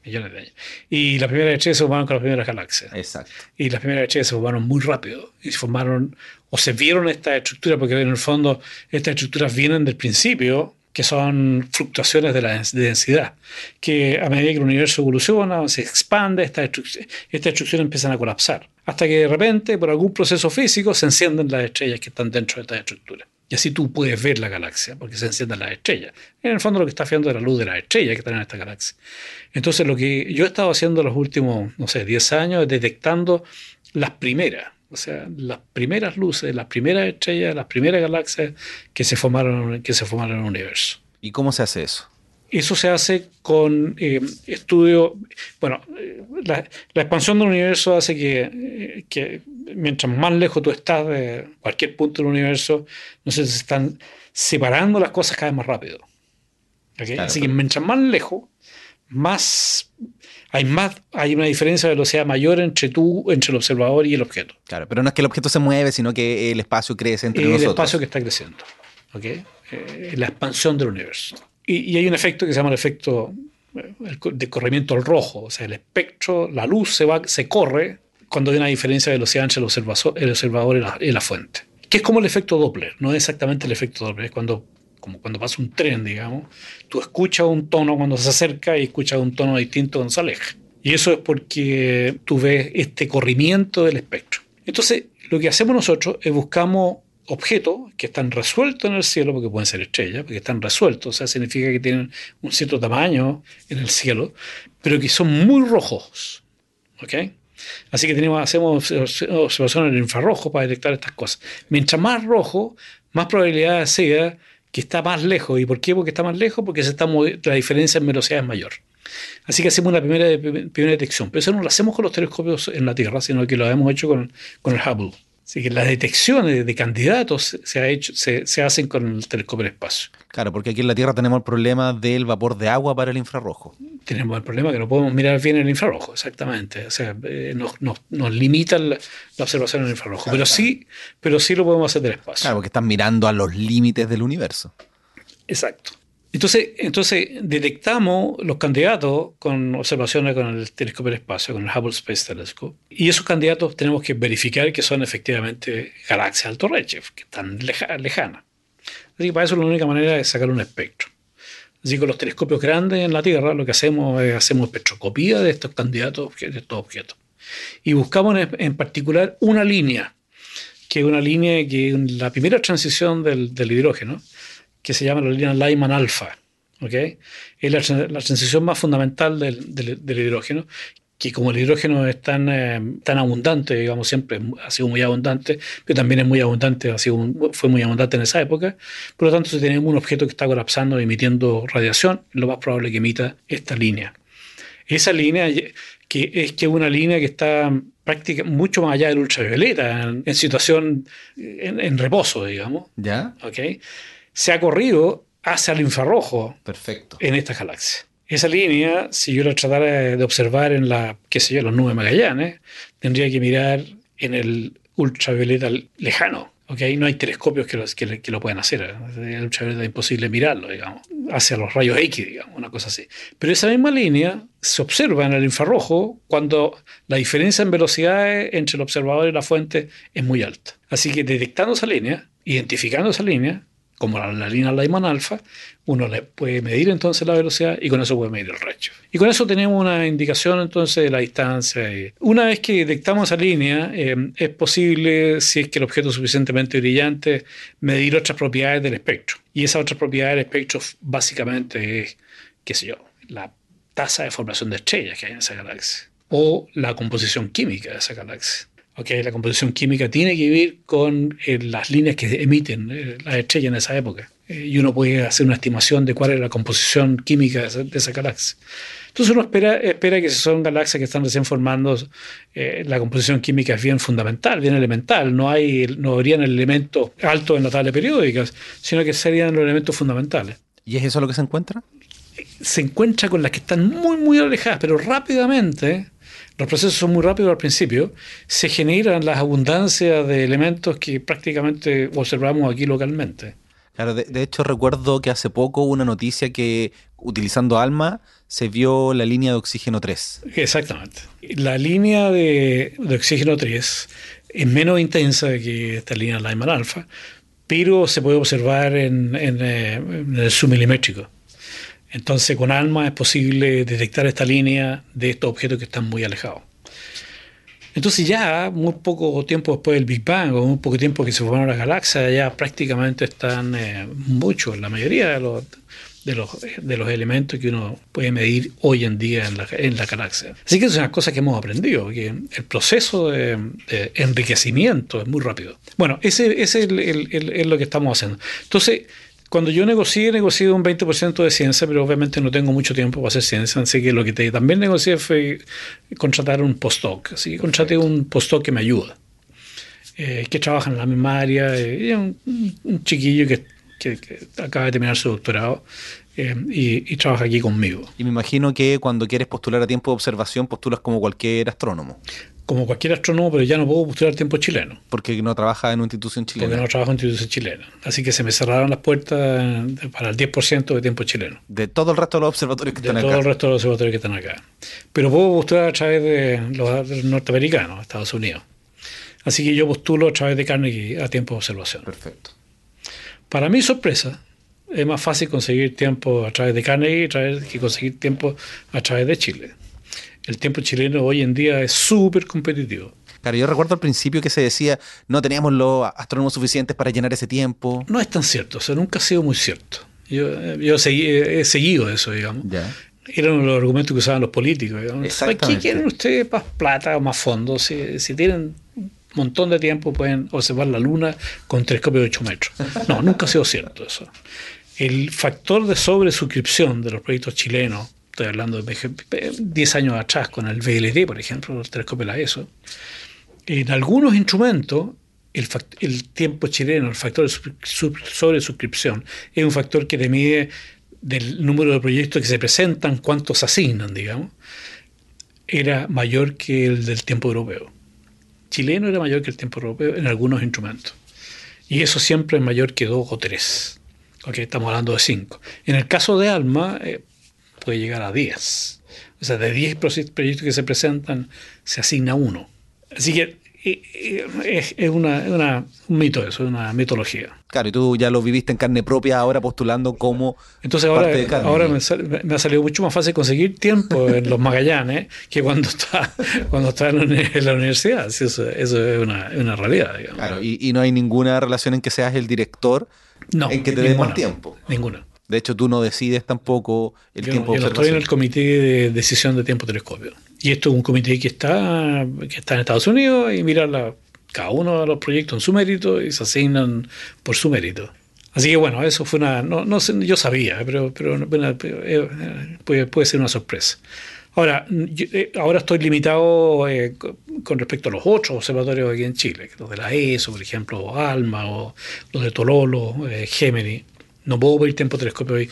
millones de años. Y las primeras estrellas se formaron con las primeras galaxias. Exacto. Y las primeras estrellas se formaron muy rápido y se formaron o se vieron esta estructura, porque en el fondo estas estructuras vienen del principio, que son fluctuaciones de la densidad, que a medida que el universo evoluciona, se expande, estas estructuras, estas estructuras empiezan a colapsar, hasta que de repente, por algún proceso físico, se encienden las estrellas que están dentro de estas estructuras. Y así tú puedes ver la galaxia, porque se encienden las estrellas. En el fondo lo que está haciendo es la luz de las estrellas que están en esta galaxia. Entonces lo que yo he estado haciendo los últimos, no sé, 10 años es detectando las primeras, o sea, las primeras luces, las primeras estrellas, las primeras galaxias que se formaron, que se formaron en el universo. ¿Y cómo se hace eso? Eso se hace con eh, estudio, bueno, eh, la, expansión del universo hace que, eh, que, mientras más lejos tú estás de cualquier punto del universo, no sé, se están separando las cosas cada vez más rápido. Así que mientras más lejos, más hay más hay una diferencia de velocidad mayor entre tú entre el observador y el objeto. Claro, pero no es que el objeto se mueve, sino que el espacio crece entre nosotros. El espacio que está creciendo, ¿ok? la expansión del universo. Y, hay un efecto que se llama el efecto eh, de corrimiento al rojo, o sea, el espectro, la luz se, va, se corre cuando hay una diferencia de velocidad entre el observador, el observador y, la, y la fuente. Que es como el efecto Doppler, no es exactamente el efecto Doppler, es cuando como cuando pasa un tren, digamos, tú escuchas un tono cuando se acerca y escuchas un tono distinto cuando se aleja. Y eso es porque tú ves este corrimiento del espectro. Entonces, lo que hacemos nosotros es buscamos objetos que están resueltos en el cielo, porque pueden ser estrellas, porque están resueltos, o sea, significa que tienen un cierto tamaño en el cielo, pero que son muy rojos. ¿Ok? Así que tenemos, hacemos observaciones en infrarrojo para detectar estas cosas. Mientras más rojo, más probabilidad sea que está más lejos. ¿Y por qué? Porque está más lejos, porque se está la diferencia en velocidad es mayor. Así que hacemos una primera, primera detección. Pero eso no lo hacemos con los telescopios en la Tierra, sino que lo hemos hecho con, con el Hubble. Así que las detecciones de candidatos se, ha hecho, se, se, hacen con el telescopio del espacio. Claro, porque aquí en la Tierra tenemos el problema del vapor de agua para el infrarrojo. Tenemos el problema que no podemos mirar bien el infrarrojo, exactamente. O sea, eh, nos, nos, nos limita la, observación en el infrarrojo. pero, Sí, pero sí lo podemos hacer del espacio. Claro, porque están mirando a los límites del universo. Exacto. Entonces, entonces detectamos los candidatos con observaciones con el telescopio del espacio, con el Hubble Space Telescope. Y esos candidatos tenemos que verificar que son efectivamente galaxias alto redshift, que están lejanas. Así que para eso la única manera es sacar un espectro. Así que con los telescopios grandes en la Tierra lo que hacemos es hacemos espectroscopía de estos candidatos, de estos objetos. Y buscamos en, particular una línea, que es una línea que es la primera transición del, del hidrógeno que se llama la línea Lyman alfa. ¿okay? Es la, transición más fundamental del, del, hidrógeno, que como el hidrógeno es tan, eh, tan abundante, digamos, siempre ha sido muy abundante, pero también es muy abundante, ha sido fue muy abundante en esa época, por lo tanto, si tenemos un objeto que está colapsando, emitiendo radiación, lo más probable que emita esta línea. Esa línea, que es que una línea que está prácticamente mucho más allá del ultravioleta, en, situación, en, en, reposo, digamos. ¿Ya? ¿okay? Se ha corrido hacia el infrarrojo Perfecto. en esta galaxia. Esa línea, si yo la tratara de observar en la, qué sé yo, los nubes Magallanes, tendría que mirar en el ultravioleta lejano. ¿okay? No hay telescopios que, que, que, lo puedan hacer. El ultravioleta es imposible mirarlo, digamos, hacia los rayos X, digamos, una cosa así. Pero esa misma línea se observa en el infrarrojo cuando la diferencia en velocidades entre el observador y la fuente es muy alta. Así que detectando esa línea, identificando esa línea, como la, línea Lyman alfa, uno le puede medir entonces la velocidad y con eso puede medir el redshift. Y con eso tenemos una indicación entonces de la distancia. Una vez que detectamos esa línea, eh, es posible, si es que el objeto es suficientemente brillante, medir otras propiedades del espectro. Y esas otras propiedades del espectro básicamente es, qué sé yo, la tasa de formación de estrellas que hay en esa galaxia o la composición química de esa galaxia. Okay, la composición química tiene que vivir con eh, las líneas que emiten eh, las estrellas en esa época. Eh, y uno puede hacer una estimación de cuál es la composición química de esa, de esa galaxia. Entonces uno espera, espera que si son galaxias que están recién formando, la composición química es bien fundamental, bien elemental. No, hay, no habrían elementos altos en la tabla periódica, sino que serían los elementos fundamentales. ¿Y es eso lo que se encuentra? Se encuentra con las que están muy, muy alejadas, pero rápidamente los procesos son muy rápidos al principio, se generan las abundancias de elementos que prácticamente observamos aquí localmente. Claro, de, hecho recuerdo que hace poco hubo una noticia que utilizando ALMA se vio la línea de oxígeno 3. Exactamente. La línea de, oxígeno 3 es menos intensa que esta línea Lyman alfa, pero se puede observar en, en eh, el submilimétrico. Entonces con ALMA es posible detectar esta línea de estos objetos que están muy alejados. Entonces ya muy poco tiempo después del Big Bang o muy poco tiempo que se formaron las galaxias, ya prácticamente están eh, muchos, la mayoría de los, de, los, de los elementos que uno puede medir hoy en día en la, en la galaxia. Así que es una cosa que hemos aprendido, que el proceso de, enriquecimiento es muy rápido. Bueno, ese, ese es lo que estamos haciendo. Entonces, cuando yo negocié, negocié un 20% de ciencia, pero obviamente no tengo mucho tiempo para hacer ciencia, así que lo que también negocié fue contratar un postdoc. Así que contraté un postdoc que me ayuda, eh, que trabaja en la misma área, eh, un, chiquillo que, acaba de terminar su doctorado eh, y, y, trabaja aquí conmigo. Y me imagino que cuando quieres postular a tiempo de observación, postulas como cualquier astrónomo como cualquier astrónomo, pero ya no puedo postular tiempo chileno. Porque no trabaja en una institución chilena. Porque no trabajo en una institución chilena. Así que se me cerraron las puertas para el 10% de tiempo chileno. De todo el resto de los observatorios que están acá. De todo el resto de los observatorios que están acá. Pero puedo postular a través de los norteamericanos, Estados Unidos. Así que yo postulo a través de Carnegie a tiempo de observación. Perfecto. Para mi sorpresa, es más fácil conseguir tiempo a través de Carnegie que conseguir tiempo a través de Chile el tiempo chileno hoy en día es súper competitivo. Claro, yo recuerdo al principio que se decía no teníamos los astrónomos suficientes para llenar ese tiempo. No es tan cierto, o sea, nunca ha sido muy cierto. Yo, yo he seguido eso, digamos. Ya. Era uno de los argumentos que usaban los políticos. ¿Qué quieren ustedes más plata o más fondos? Si, si tienen un montón de tiempo pueden observar la Luna con telescopio de 8 metros. No, nunca ha sido cierto eso. El factor de sobresuscripción de los proyectos chilenos estoy hablando de 10 años atrás con el VLT, por ejemplo, el telescopio la ESO, en algunos instrumentos el, tiempo chileno, el factor de sobre suscripción, es un factor que te mide del número de proyectos que se presentan, cuántos asignan, digamos, era mayor que el del tiempo europeo. Chileno era mayor que el tiempo europeo en algunos instrumentos. Y eso siempre es mayor que dos o tres. Ok, estamos hablando de cinco. En el caso de ALMA, eh, puede llegar a 10. O sea, de 10 proyectos que se presentan, se asigna uno. Así que eh, eh, es, una, un mito eso, es una mitología. Claro, y tú ya lo viviste en carne propia ahora postulando como Entonces ahora, ahora me, me, ha salido mucho más fácil conseguir tiempo en los Magallanes que cuando está, cuando está en, la universidad. Eso, es una, una realidad. Claro, y, y, no hay ninguna relación en que seas el director en que te dé más tiempo. Ninguna. De hecho, tú no decides tampoco el tiempo yo no estoy en el comité de decisión de tiempo telescopio. Y esto es un comité que está, que está en Estados Unidos y mira la, cada uno de los proyectos en su mérito y se asignan por su mérito. Así que bueno, eso fue una. No, no sé, yo sabía, pero, pero eh, puede, puede, ser una sorpresa. Ahora, eh, ahora estoy limitado eh, con respecto a los otros observatorios aquí en Chile, los de la ESO, por ejemplo, o ALMA, o los de Tololo, Gemini. No puedo pedir tiempo telescopio hoy,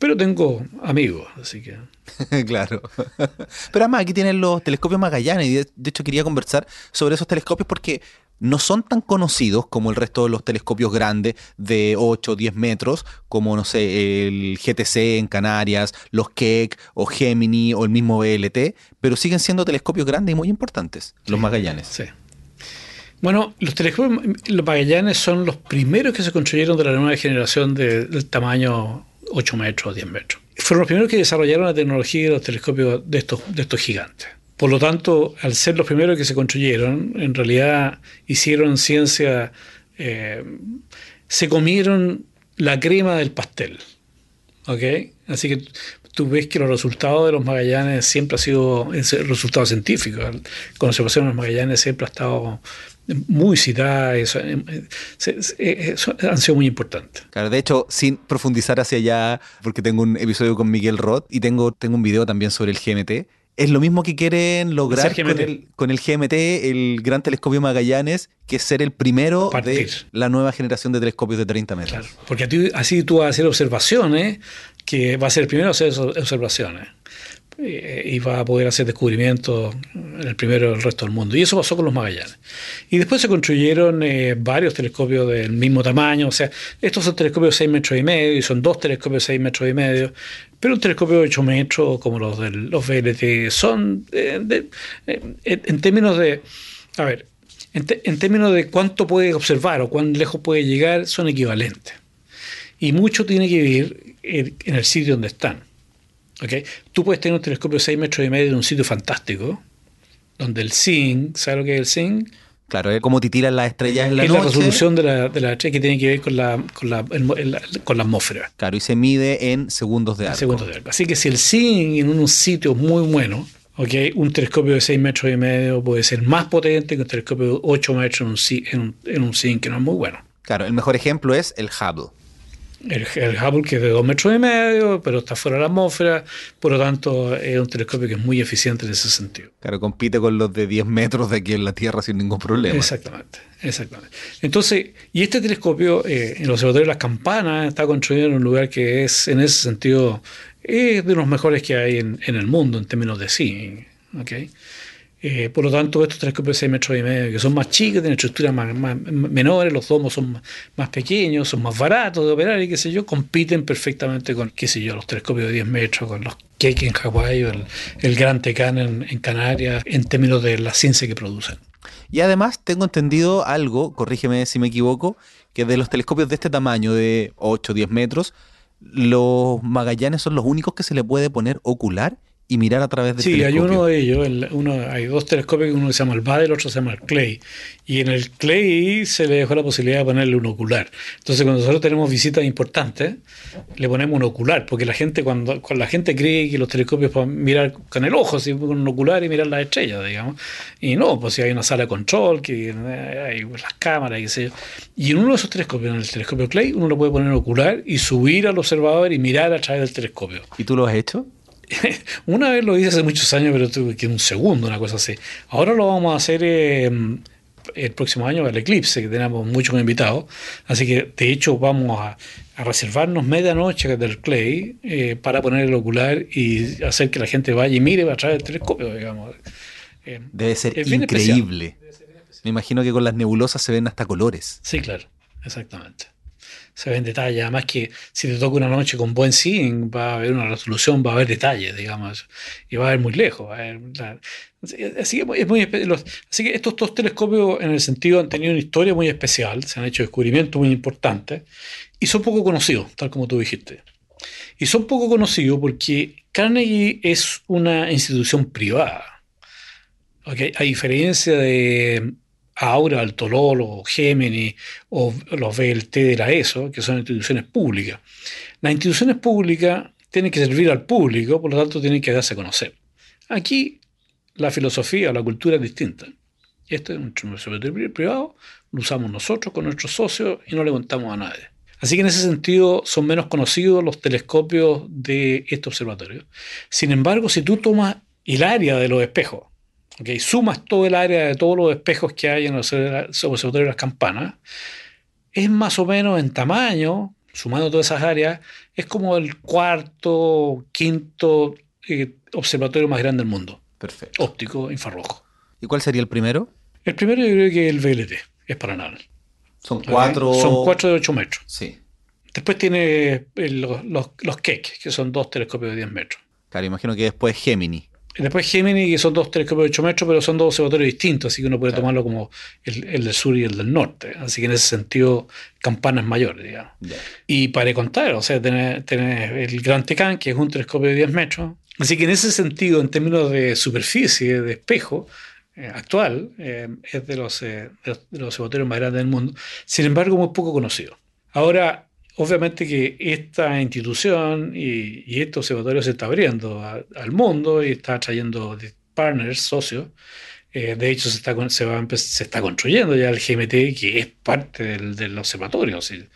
pero tengo amigos, así que... claro. Pero además aquí tienen los telescopios Magallanes y de, hecho quería conversar sobre esos telescopios porque no son tan conocidos como el resto de los telescopios grandes de 8 o 10 metros, como, no sé, el GTC en Canarias, los Keck o Gemini o el mismo BLT, pero siguen siendo telescopios grandes y muy importantes, los Magallanes. Sí. Bueno, los telescopios Magallanes son los primeros que se construyeron de la nueva generación del tamaño 8 metros o 10 metros. Fueron los primeros que desarrollaron la tecnología de los telescopios de estos, de estos gigantes. Por lo tanto, al ser los primeros que se construyeron, en realidad hicieron ciencia, eh, se comieron la crema del pastel. ¿Ok? Así que tú ves que los resultados de los Magallanes siempre ha sido resultados científicos. Con observación de los Magallanes siempre ha estado muy citadas, eh, eh, han sido muy importantes. Claro, de hecho, sin profundizar hacia allá, porque tengo un episodio con Miguel Roth y tengo, tengo un video también sobre el GMT, es lo mismo que quieren lograr con el, con el, GMT, el Gran Telescopio Magallanes, que es ser el primero de la nueva generación de telescopios de 30 metros. Claro, porque así tú vas a hacer observaciones, que va a ser el primero a hacer observaciones. Eh, y va a poder hacer descubrimientos el primero del resto del mundo. Y eso pasó con los Magallanes. Y después se construyeron eh, varios telescopios del mismo tamaño, o sea, estos son telescopios de 6 metros y medio y son dos telescopios de 6 metros y medio, pero un telescopio de 8 metros como los de los VLT son, eh, en términos de, a ver, en, términos de cuánto puede observar o cuán lejos puede llegar, son equivalentes. Y mucho tiene que ver en el sitio donde están. ¿Okay? Tú puedes tener un telescopio de 6 metros y medio en un sitio fantástico, donde el zinc, ¿sabes lo que es el zinc? Claro, es como titilan las estrellas en la es la resolución de la, de la estrella que tiene que ver con la, con la, con la atmósfera. Claro, y se mide en segundos de arco. Segundos de arco. Así que si el zinc en un sitio muy bueno, okay, un telescopio de 6 metros y medio puede ser más potente que un telescopio de 8 metros en un, en un, en un zinc que no es muy bueno. Claro, el mejor ejemplo es el Hubble el, Hubble que es de dos metros y medio, pero está fuera de la atmósfera, por lo tanto es un telescopio que es muy eficiente en ese sentido. Claro, compite con los de 10 metros de aquí en la Tierra sin ningún problema. Exactamente, exactamente. Entonces, y este telescopio eh, en el Observatorio de las Campanas está construido en un lugar que es, en ese sentido, es de los mejores que hay en, el mundo en términos de sí. ¿okay? Eh, por lo tanto, estos telescopios de 6 metros y medio, que son más chicos, tienen estructuras más, menores, los domos son más pequeños, son más baratos de operar y qué sé yo, compiten perfectamente con, qué sé yo, los telescopios de 10 metros, con los Keck en Hawái o el, Gran Tecan en, en Canarias, en términos de la ciencia que producen. Y además tengo entendido algo, corrígeme si me equivoco, que de los telescopios de este tamaño, de 8 o 10 metros, los Magallanes son los únicos que se le puede poner ocular y mirar a través del sí, telescopio. Hay uno de ellos, uno, hay dos telescopios, uno se llama el BAD y el otro se llama el Clay. Y en el Clay se le dejó la posibilidad de ponerle un ocular. Entonces, cuando nosotros tenemos visitas importantes, le ponemos un ocular, porque la gente cuando, cuando la gente cree que los telescopios pueden mirar con el ojo, así, con un ocular y mirar las estrellas, digamos. Y no, pues si hay una sala de control, que hay las cámaras, y qué sé yo. Y en uno de esos telescopios, en el telescopio Clay, uno le puede poner un ocular y subir al observador y mirar a través del telescopio. ¿Y tú lo has hecho? una vez lo hice hace muchos años, pero tuve que un segundo, una cosa así. Ahora lo vamos a hacer eh, el próximo año, el eclipse, que tenemos muchos invitados. Así que, de hecho, vamos a, reservarnos medianoche del Clay eh, para poner el ocular y hacer que la gente vaya y mire a través del telescopio, digamos. Eh, Debe ser increíble. Me imagino que con las nebulosas se ven hasta colores. Sí, claro, exactamente se ven detalles. Además que si te toca una noche con buen seeing, va a haber una resolución, va a haber detalles, digamos, y va a ver muy lejos. así, que es muy, así que estos dos telescopios en el sentido han tenido una historia muy especial, se han hecho descubrimientos muy importantes y son poco conocidos, tal como tú dijiste. Y son poco conocidos porque Carnegie es una institución privada. ¿okay? A diferencia de Aura, el Tololo, Gemini o los VLT de la ESO, que son instituciones públicas. Las instituciones públicas tienen que servir al público, por lo tanto tienen que darse a conocer. Aquí la filosofía o la cultura es distinta. Este es un observatorio privado, lo usamos nosotros con nuestros socios y no le contamos a nadie. Así que en ese sentido son menos conocidos los telescopios de este observatorio. Sin embargo, si tú tomas el área de los espejos, Okay, sumas todo el área de todos los espejos que hay en el observatorio de las campanas, es más o menos en tamaño, sumando todas esas áreas, es como el cuarto, quinto eh, observatorio más grande del mundo. Perfecto. Óptico, infrarrojo. ¿Y cuál sería el primero? El primero yo creo que es el VLT, es para nada. Son cuatro. Son cuatro de ocho metros. Sí. Después tiene los, los, los Keck, que son dos telescopios de 10 metros. Claro, imagino que después Gemini. Después Gemini, que son dos telescopios de 8 metros, pero son dos observatorios distintos, así que uno puede tomarlo como el, del sur y el del norte. Así que en ese sentido, campanas mayores, digamos. Y para contar, o sea, tener, el Gran Tecan, que es un telescopio de 10 metros. Así que en ese sentido, en términos de superficie, de espejo, eh, actual, eh, es de los, eh, de los observatorios más grandes del mundo. Sin embargo, muy poco conocido. Ahora, obviamente que esta institución y, y este observatorio se está abriendo al mundo y está trayendo partners, socios. Eh, de hecho, se está, se, va se está construyendo ya el GMT, que es parte del, del observatorio. Eh,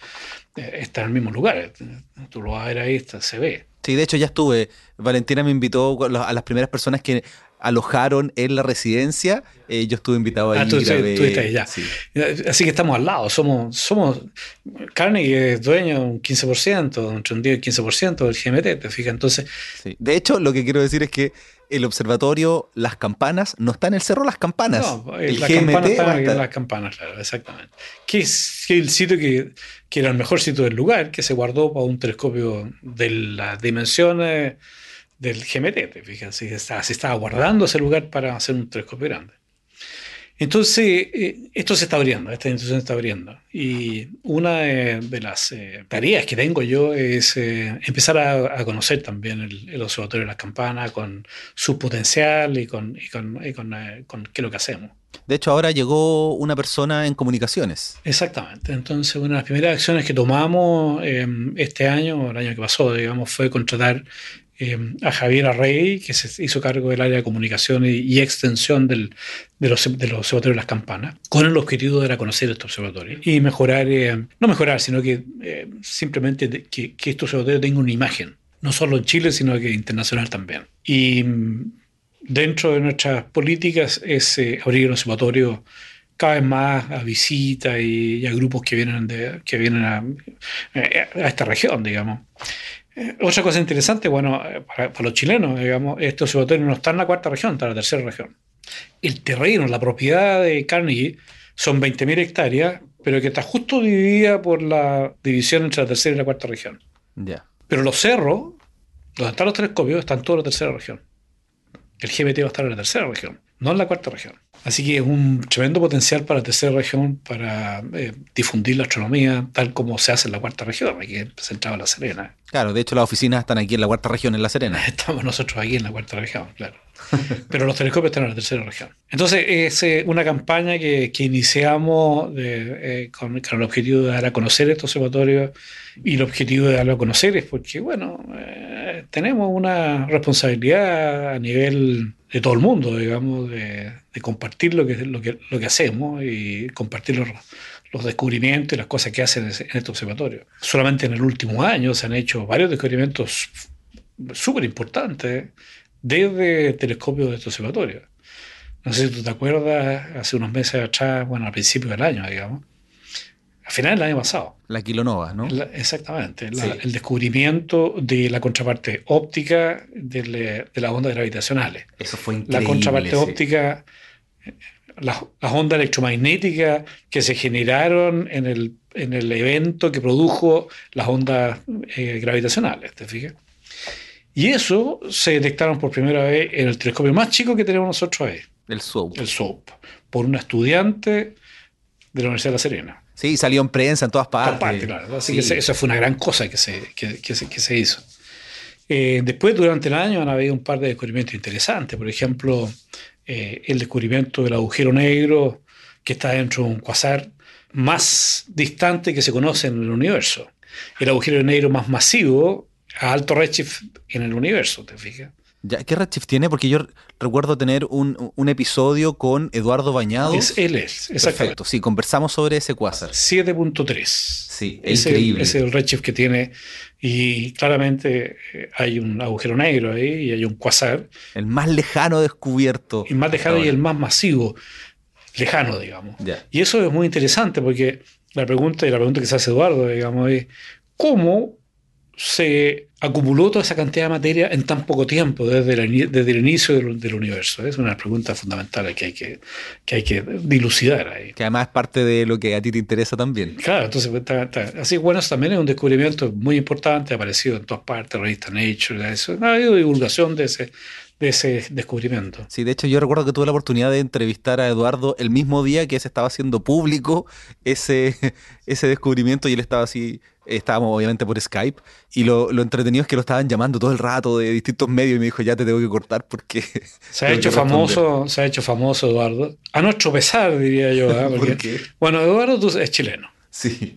está en el mismo lugar. Tú lo vas a ver ahí, está, se ve. Sí, de hecho ya estuve. Valentina me invitó a las primeras personas que alojaron en la residencia. Eh, yo estuve invitado ahí. Ah, tú, estuviste ahí ya. Así que estamos al lado. Somos, somos Carnegie es dueño un 15%, entre un 10 y 15% del GMT, ¿te fijas? Entonces. De hecho, lo que quiero decir es que el observatorio Las Campanas no está en el cerro Las Campanas. No, el las campanas están en las campanas, claro, exactamente. Que es el sitio que, que, era el mejor sitio del lugar, que se guardó para un telescopio de las dimensiones del GMT, fíjense, se estaba guardando ese lugar para hacer un telescopio grande. Entonces, eh, esto se está abriendo, esta institución se está abriendo. Y una de las eh, tareas que tengo yo es eh, empezar a, conocer también el, Observatorio de las Campanas con su potencial y con, y con, con, qué es lo que hacemos. De hecho, ahora llegó una persona en comunicaciones. Exactamente. Entonces, una de las primeras acciones que tomamos este año, el año que pasó, digamos, fue contratar eh, a Javier Arrey, que se hizo cargo del área de comunicación y, extensión del, de, los, de los observatorios de las campanas, con el objetivo de dar a conocer este observatorio y mejorar, eh, no mejorar, sino que eh, simplemente que, que este observatorio tenga una imagen, no solo en Chile, sino que internacional también. Y dentro de nuestras políticas es abrir un observatorio cada vez más a visitas y, a grupos que vienen, de, que vienen a, a esta región, digamos. Otra cosa interesante, bueno, eh, para, los chilenos, digamos, este observatorio no está en la cuarta región, está en la tercera región. El terreno, la propiedad de Carnegie, son 20.000 hectáreas, pero que está justo dividida por la división entre la tercera y la cuarta región. Ya. Pero los cerros, donde están los telescopios, están todos en la tercera región. El GMT va a estar en la tercera región, no en la cuarta región. Así que es un tremendo potencial para la tercera región para eh, difundir la astronomía tal como se hace en la cuarta región, aquí centrado en La Serena. Claro, de hecho las oficinas están aquí en la cuarta región, en La Serena. Estamos nosotros aquí en la cuarta región, claro. Pero los telescopios están en la tercera región. Entonces, es eh, una campaña que, que iniciamos eh, con, el objetivo de dar a conocer este observatorio y el objetivo de darlo a conocer es porque, bueno, eh, tenemos una responsabilidad a nivel de todo el mundo, digamos, de, compartir lo que, lo, que, lo que hacemos y compartir los, los descubrimientos y las cosas que hacen en este observatorio. Solamente en el último año se han hecho varios descubrimientos súper importantes desde telescopios de este observatorio. No sé si tú te acuerdas, hace unos meses atrás, bueno, al principio del año, digamos, a final del año pasado. La kilonova, ¿no? exactamente, el descubrimiento de la contraparte óptica de, las ondas gravitacionales. Eso fue increíble. La contraparte óptica, las, ondas electromagnéticas que se generaron en el, en el evento que produjo las ondas eh, gravitacionales, ¿te fijas? Y eso se detectaron por primera vez en el telescopio más chico que tenemos nosotros ahí. El SOAP. El SOAP. Por una estudiante de la Universidad de La Serena. Sí, salió en prensa en todas partes. En todas partes, claro. Así que eso fue una gran cosa que se, que, que se, que se hizo. Eh, después, durante el año, han habido un par de descubrimientos interesantes. Por ejemplo, eh, el descubrimiento del agujero negro que está dentro de un quasar más distante que se conoce en el universo. El agujero negro más masivo a alto redshift en el universo, ¿te fijas? Ya, ¿Qué redshift tiene? Porque yo recuerdo tener un, un episodio con Eduardo Bañados. Es, él es, exacto. Perfecto, sí, conversamos sobre ese quasar. 7.3. Sí, es increíble. es el redshift que tiene y claramente eh, hay un agujero negro ahí y hay un quasar. El más lejano descubierto. El más lejano y el más masivo. Lejano, digamos. Y eso es muy interesante porque la pregunta y la pregunta que se hace Eduardo, digamos, es ¿cómo se acumuló toda esa cantidad de materia en tan poco tiempo, desde el, desde el inicio del, universo? Es una pregunta fundamental que hay que, que hay que dilucidar ahí. Que además es parte de lo que a ti te interesa también. Claro, entonces, así bueno, eso también es un descubrimiento muy importante, ha aparecido en todas partes, revista Nature, eso. ha habido divulgación de ese, de ese descubrimiento. Sí, de hecho yo recuerdo que tuve la oportunidad de entrevistar a Eduardo el mismo día que se estaba haciendo público ese, ese descubrimiento y él estaba así estábamos obviamente por Skype, y lo, entretenido es que lo estaban llamando todo el rato de distintos medios y me dijo, ya te tengo que cortar porque... Se ha hecho famoso, se ha hecho famoso Eduardo, a nuestro pesar diría yo, ¿eh? bueno, Eduardo tú es chileno. Sí.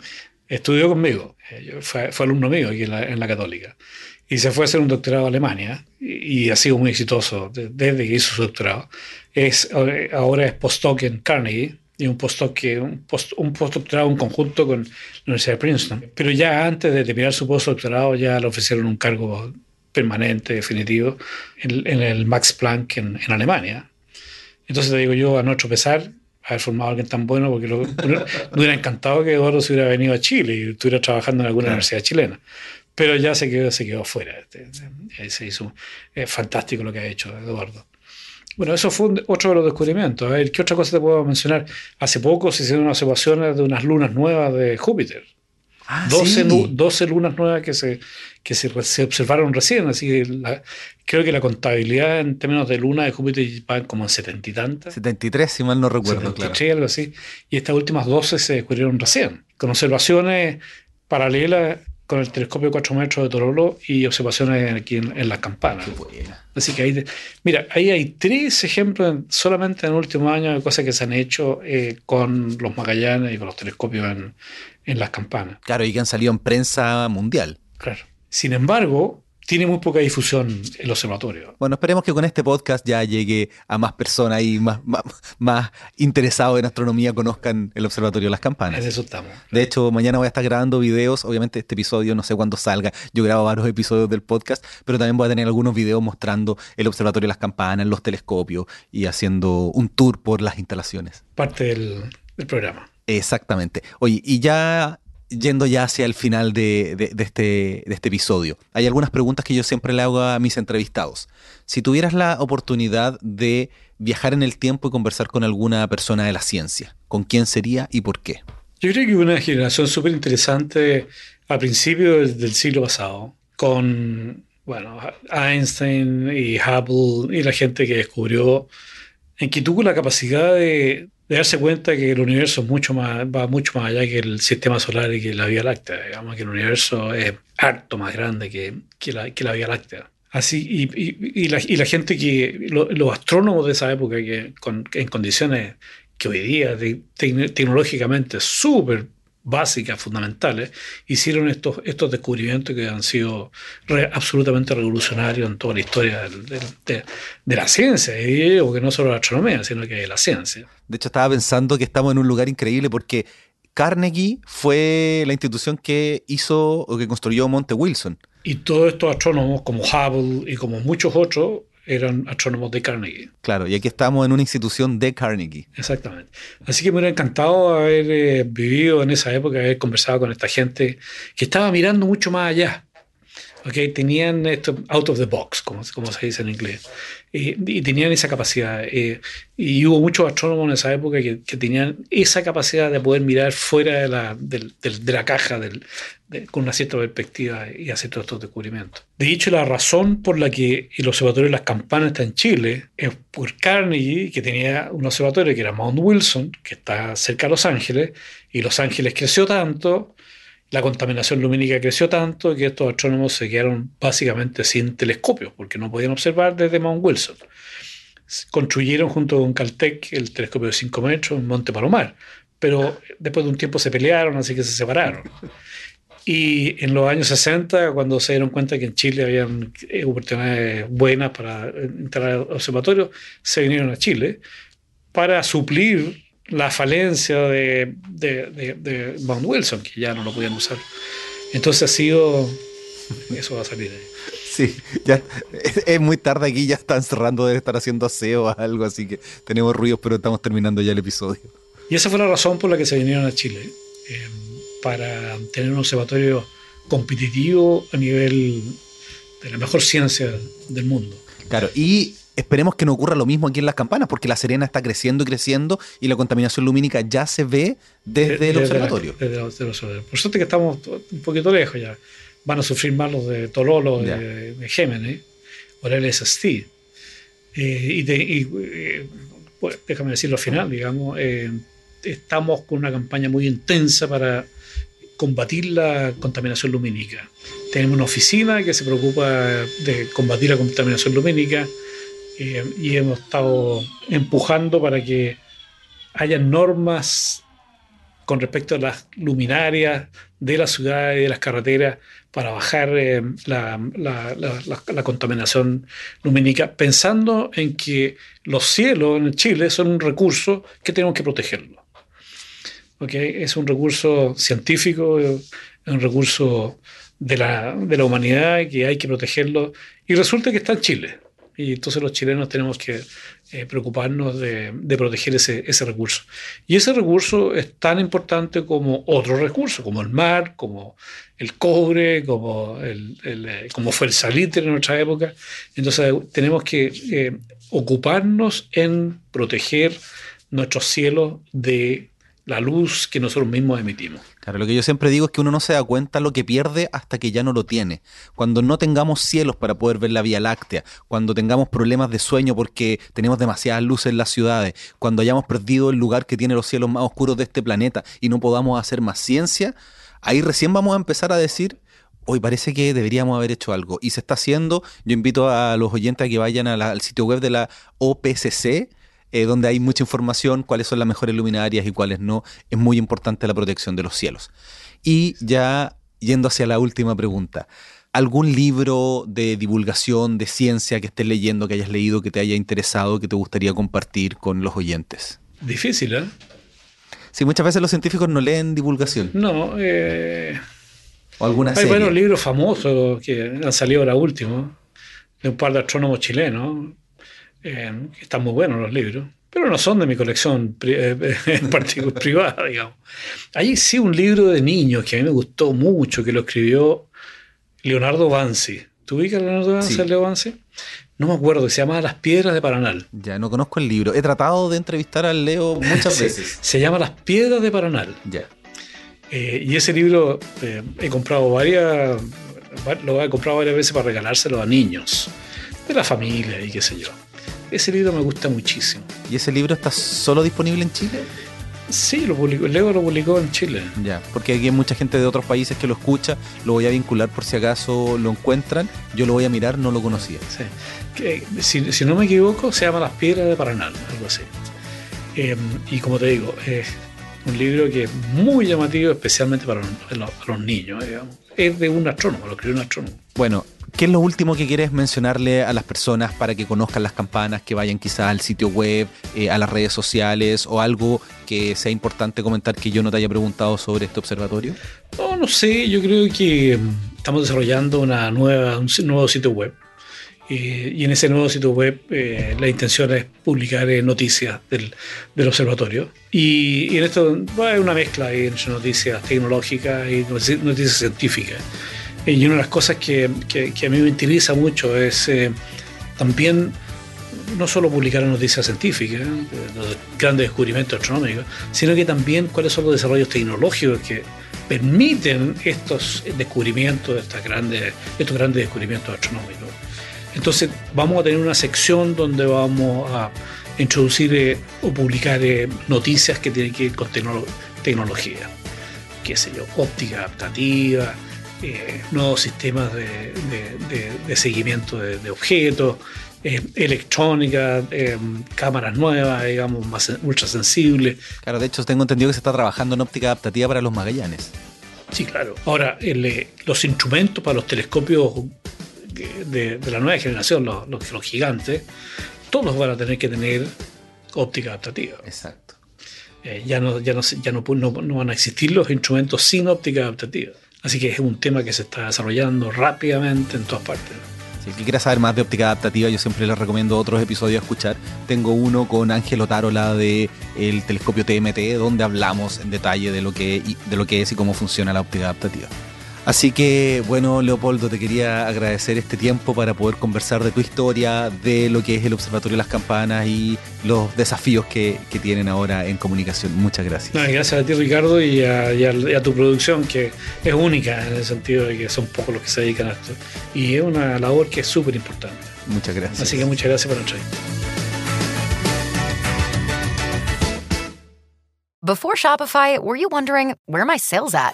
estudió conmigo, eh, fue, alumno mío aquí en la, Católica, y se fue a hacer un doctorado a Alemania y, ha sido muy exitoso desde que hizo su doctorado. Es, ahora es postdoc en Carnegie y un postdoc, un, post, un postdoctorado en conjunto con la Universidad de Princeton. Pero ya antes de terminar su postdoctorado ya le ofrecieron un cargo permanente, definitivo, en, el Max Planck en, en Alemania. Entonces te digo yo, a nuestro pesar, haber formado a alguien tan bueno, porque lo, me hubiera encantado que Eduardo se hubiera venido a Chile y estuviera trabajando en alguna universidad chilena. Pero ya se quedó, se quedó fuera. Este, este, se hizo, es fantástico lo que ha hecho Eduardo. Bueno, eso fue otro de los descubrimientos. A ver, ¿qué otra cosa te puedo mencionar? Hace poco se hicieron unas observaciones de unas lunas nuevas de Júpiter. 12, ah, lunas nuevas que se, que se, observaron recién, así que creo que la contabilidad en términos de luna de Júpiter va como en setenta y tantas. 73, si mal no recuerdo, claro. algo así. Y estas últimas 12 se descubrieron recién, con observaciones paralelas con el telescopio de 4 metros de Torolo y observaciones aquí en, las campanas. Así que ahí, mira, ahí hay tres ejemplos solamente en el último año de cosas que se han hecho eh, con los Magallanes y con los telescopios en, en las campanas. Claro, y que han salido en prensa mundial. Claro. Sin embargo, tiene muy poca difusión el observatorio. Bueno, esperemos que con este podcast ya llegue a más personas y más, más, interesados en astronomía conozcan el observatorio de las campanas. De eso estamos. De hecho, mañana voy a estar grabando videos. Obviamente, este episodio no sé cuándo salga. Yo grabo varios episodios del podcast, pero también voy a tener algunos videos mostrando el observatorio de las campanas, los telescopios y haciendo un tour por las instalaciones. Parte del, del programa. Exactamente. Oye, y ya yendo ya hacia el final de, este, de este episodio, hay algunas preguntas que yo siempre le hago a mis entrevistados. Si tuvieras la oportunidad de viajar en el tiempo y conversar con alguna persona de la ciencia, ¿con quién sería y por qué? Yo creo que una generación súper interesante a principios del siglo pasado, con bueno, Einstein y Hubble y la gente que descubrió, en que tuvo la capacidad de, de darse cuenta que el universo mucho más, va mucho más allá que el sistema solar y que la Vía Láctea. Digamos que el universo es harto más grande que, que, la, que la, Vía Láctea. Así, y, y, y, la, y la, gente que, los astrónomos de esa época, que en condiciones que hoy día tecnológicamente súper básicas, fundamentales, hicieron estos, estos descubrimientos que han sido absolutamente revolucionarios en toda la historia de, la ciencia, y que no solo la astronomía, sino que la ciencia. De hecho, estaba pensando que estamos en un lugar increíble porque Carnegie fue la institución que hizo o que construyó Monte Wilson. Y todos estos astrónomos, como Hubble y como muchos otros, eran astrónomos de Carnegie. Claro, y aquí estamos en una institución de Carnegie. Exactamente. Así que me hubiera encantado haber eh, vivido en esa época, haber conversado con esta gente que estaba mirando mucho más allá. Okay, tenían esto out of the box, como, como se dice en inglés, y, tenían esa capacidad. Eh, y hubo muchos astrónomos en esa época que, tenían esa capacidad de poder mirar fuera de la, de, la caja del, con una cierta perspectiva y hacer todos estos descubrimientos. De hecho, la razón por la que el observatorio de las campanas está en Chile es por Carnegie, que tenía un observatorio que era Mount Wilson, que está cerca de Los Ángeles, y Los Ángeles creció tanto la contaminación lumínica creció tanto que estos astrónomos se quedaron básicamente sin telescopios, porque no podían observar desde Mount Wilson. Construyeron junto con Caltech el telescopio de 5 metros en Monte Palomar, pero después de un tiempo se pelearon, así que se separaron. Y en los años 60, cuando se dieron cuenta que en Chile había eh, oportunidades buenas para entrar al observatorio, se vinieron a Chile para suplir la falencia de, de, de, Mount Wilson, que ya no lo podían usar. Entonces ha sido. Eso va a salir ahí. Sí, ya es, muy tarde aquí, ya están cerrando, de estar haciendo aseo o algo, así que tenemos ruidos, pero estamos terminando ya el episodio. Y esa fue la razón por la que se vinieron a Chile, eh, para tener un observatorio competitivo a nivel de la mejor ciencia del mundo. Claro, y esperemos que no ocurra lo mismo aquí en las campanas, porque la Serena está creciendo y creciendo y la contaminación lumínica ya se ve desde, el observatorio. Por suerte que estamos un poquito lejos ya. Van a sufrir más los de Tololo, de, de, Gémenes, o el LSST. Eh, y, eh, déjame decirlo al final, digamos, eh, estamos con una campaña muy intensa para combatir la contaminación lumínica. Tenemos una oficina que se preocupa de combatir la contaminación lumínica eh, y hemos estado empujando para que haya normas con respecto a las luminarias de la ciudad y de las carreteras para bajar eh, la, contaminación lumínica, pensando en que los cielos en Chile son un recurso que tenemos que protegerlo. Es un recurso científico, un recurso de la, de la humanidad que hay que protegerlo y resulta que está en Chile. Y entonces los chilenos tenemos que eh, preocuparnos de, de proteger ese, ese, recurso. Y ese recurso es tan importante como otros recursos, como el mar, como el cobre, como, el, el eh, como fue el salitre en nuestra época. Entonces tenemos que eh, ocuparnos en proteger nuestros cielos de la luz que nosotros mismos emitimos. Claro, lo que yo siempre digo es que uno no se da cuenta lo que pierde hasta que ya no lo tiene. Cuando no tengamos cielos para poder ver la Vía Láctea, cuando tengamos problemas de sueño porque tenemos demasiadas luces en las ciudades, cuando hayamos perdido el lugar que tiene los cielos más oscuros de este planeta y no podamos hacer más ciencia, ahí recién vamos a empezar a decir, hoy parece que deberíamos haber hecho algo. Y se está haciendo, yo invito a los oyentes a que vayan al sitio web de la OPCC, eh, donde hay mucha información, cuáles son las mejores luminarias y cuáles no. Es muy importante la protección de los cielos. Y ya yendo hacia la última pregunta. ¿Algún libro de divulgación de ciencia que estés leyendo, que hayas leído, que te haya interesado, que te gustaría compartir con los oyentes? Difícil, ¿eh? Sí, muchas veces los científicos no leen divulgación. No, eh... O alguna Hay buenos libros famosos que han salido ahora último, de un par de astrónomos chilenos. Eh, están muy buenos los libros, pero no son de mi colección eh, en particular privada, digamos. Hay sí un libro de niños que a mí me gustó mucho, que lo escribió Leonardo Bansi. ¿Tú ubicas a Leonardo Bansi, Leo Bansi? No me acuerdo, se llama Las Piedras de Paranal. Ya, no conozco el libro. He tratado de entrevistar al Leo muchas veces. Se, llama Las Piedras de Paranal. Ya. Eh, y ese libro he comprado varias, lo he comprado varias veces para regalárselo a niños de la familia y qué sé yo. Ese libro me gusta muchísimo. ¿Y ese libro está solo disponible en Chile? Sí, lo publicó, Leo lo publicó en Chile. Ya, porque aquí hay mucha gente de otros países que lo escucha, lo voy a vincular por si acaso lo encuentran, yo lo voy a mirar, no lo conocía. Sí. si, no me equivoco, se llama Las Piedras de Paraná, algo así. Em, y como te digo, es un libro que es muy llamativo, especialmente para los, niños. Es de un astrónomo, lo escribió un astrónomo. Bueno, ¿Qué es lo último que quieres mencionarle a las personas para que conozcan las campanas, que vayan quizás al sitio web, eh, a las redes sociales o algo que sea importante comentar que yo no te haya preguntado sobre este observatorio? No, no sé, yo creo que mm, estamos desarrollando una nueva, un nuevo sitio web. y en ese nuevo sitio web eh, la intención es publicar eh, noticias del, del observatorio. Y, en esto hay una mezcla entre noticias tecnológicas y noticias científicas. Y una de las cosas que, que, a mí me interesa mucho es eh, también no solo publicar noticias científicas, los grandes descubrimientos astronómicos, sino que también cuáles son los desarrollos tecnológicos que permiten estos descubrimientos, estas grandes, estos grandes descubrimientos astronómicos. Entonces vamos a tener una sección donde vamos a introducir eh, o publicar eh, noticias que tienen que ver con tecnología, qué sé yo, óptica adaptativa, eh, nuevos sistemas de, seguimiento de, objetos, eh, electrónica, eh, cámaras nuevas, digamos, más ultra sensibles. Claro, de hecho tengo entendido que se está trabajando en óptica adaptativa para los Magallanes. Sí, claro. Ahora, los instrumentos para los telescopios de, la nueva generación, los, los, gigantes, todos van a tener que tener óptica adaptativa. Exacto. ya no, ya, no, ya no, no, van a existir los instrumentos sin óptica adaptativa. Así que es un tema que se está desarrollando rápidamente en todas partes. Si quieres saber más de óptica adaptativa, yo siempre les recomiendo otros episodios a escuchar. Tengo uno con Ángel Otárola de el telescopio TMT, donde hablamos en detalle de lo que, de lo que es y cómo funciona la óptica adaptativa. Así que, bueno, Leopoldo, te quería agradecer este tiempo para poder conversar de tu historia, de lo que es el Observatorio de las Campanas y los desafíos que, tienen ahora en comunicación. Muchas gracias. gracias a ti, Ricardo, y a, tu producción, que es única en el sentido de que son pocos los que se dedican a esto. Y es una labor que es súper importante. Muchas gracias. Así que muchas gracias por la entrevista. Before Shopify, were you wondering where my sales at?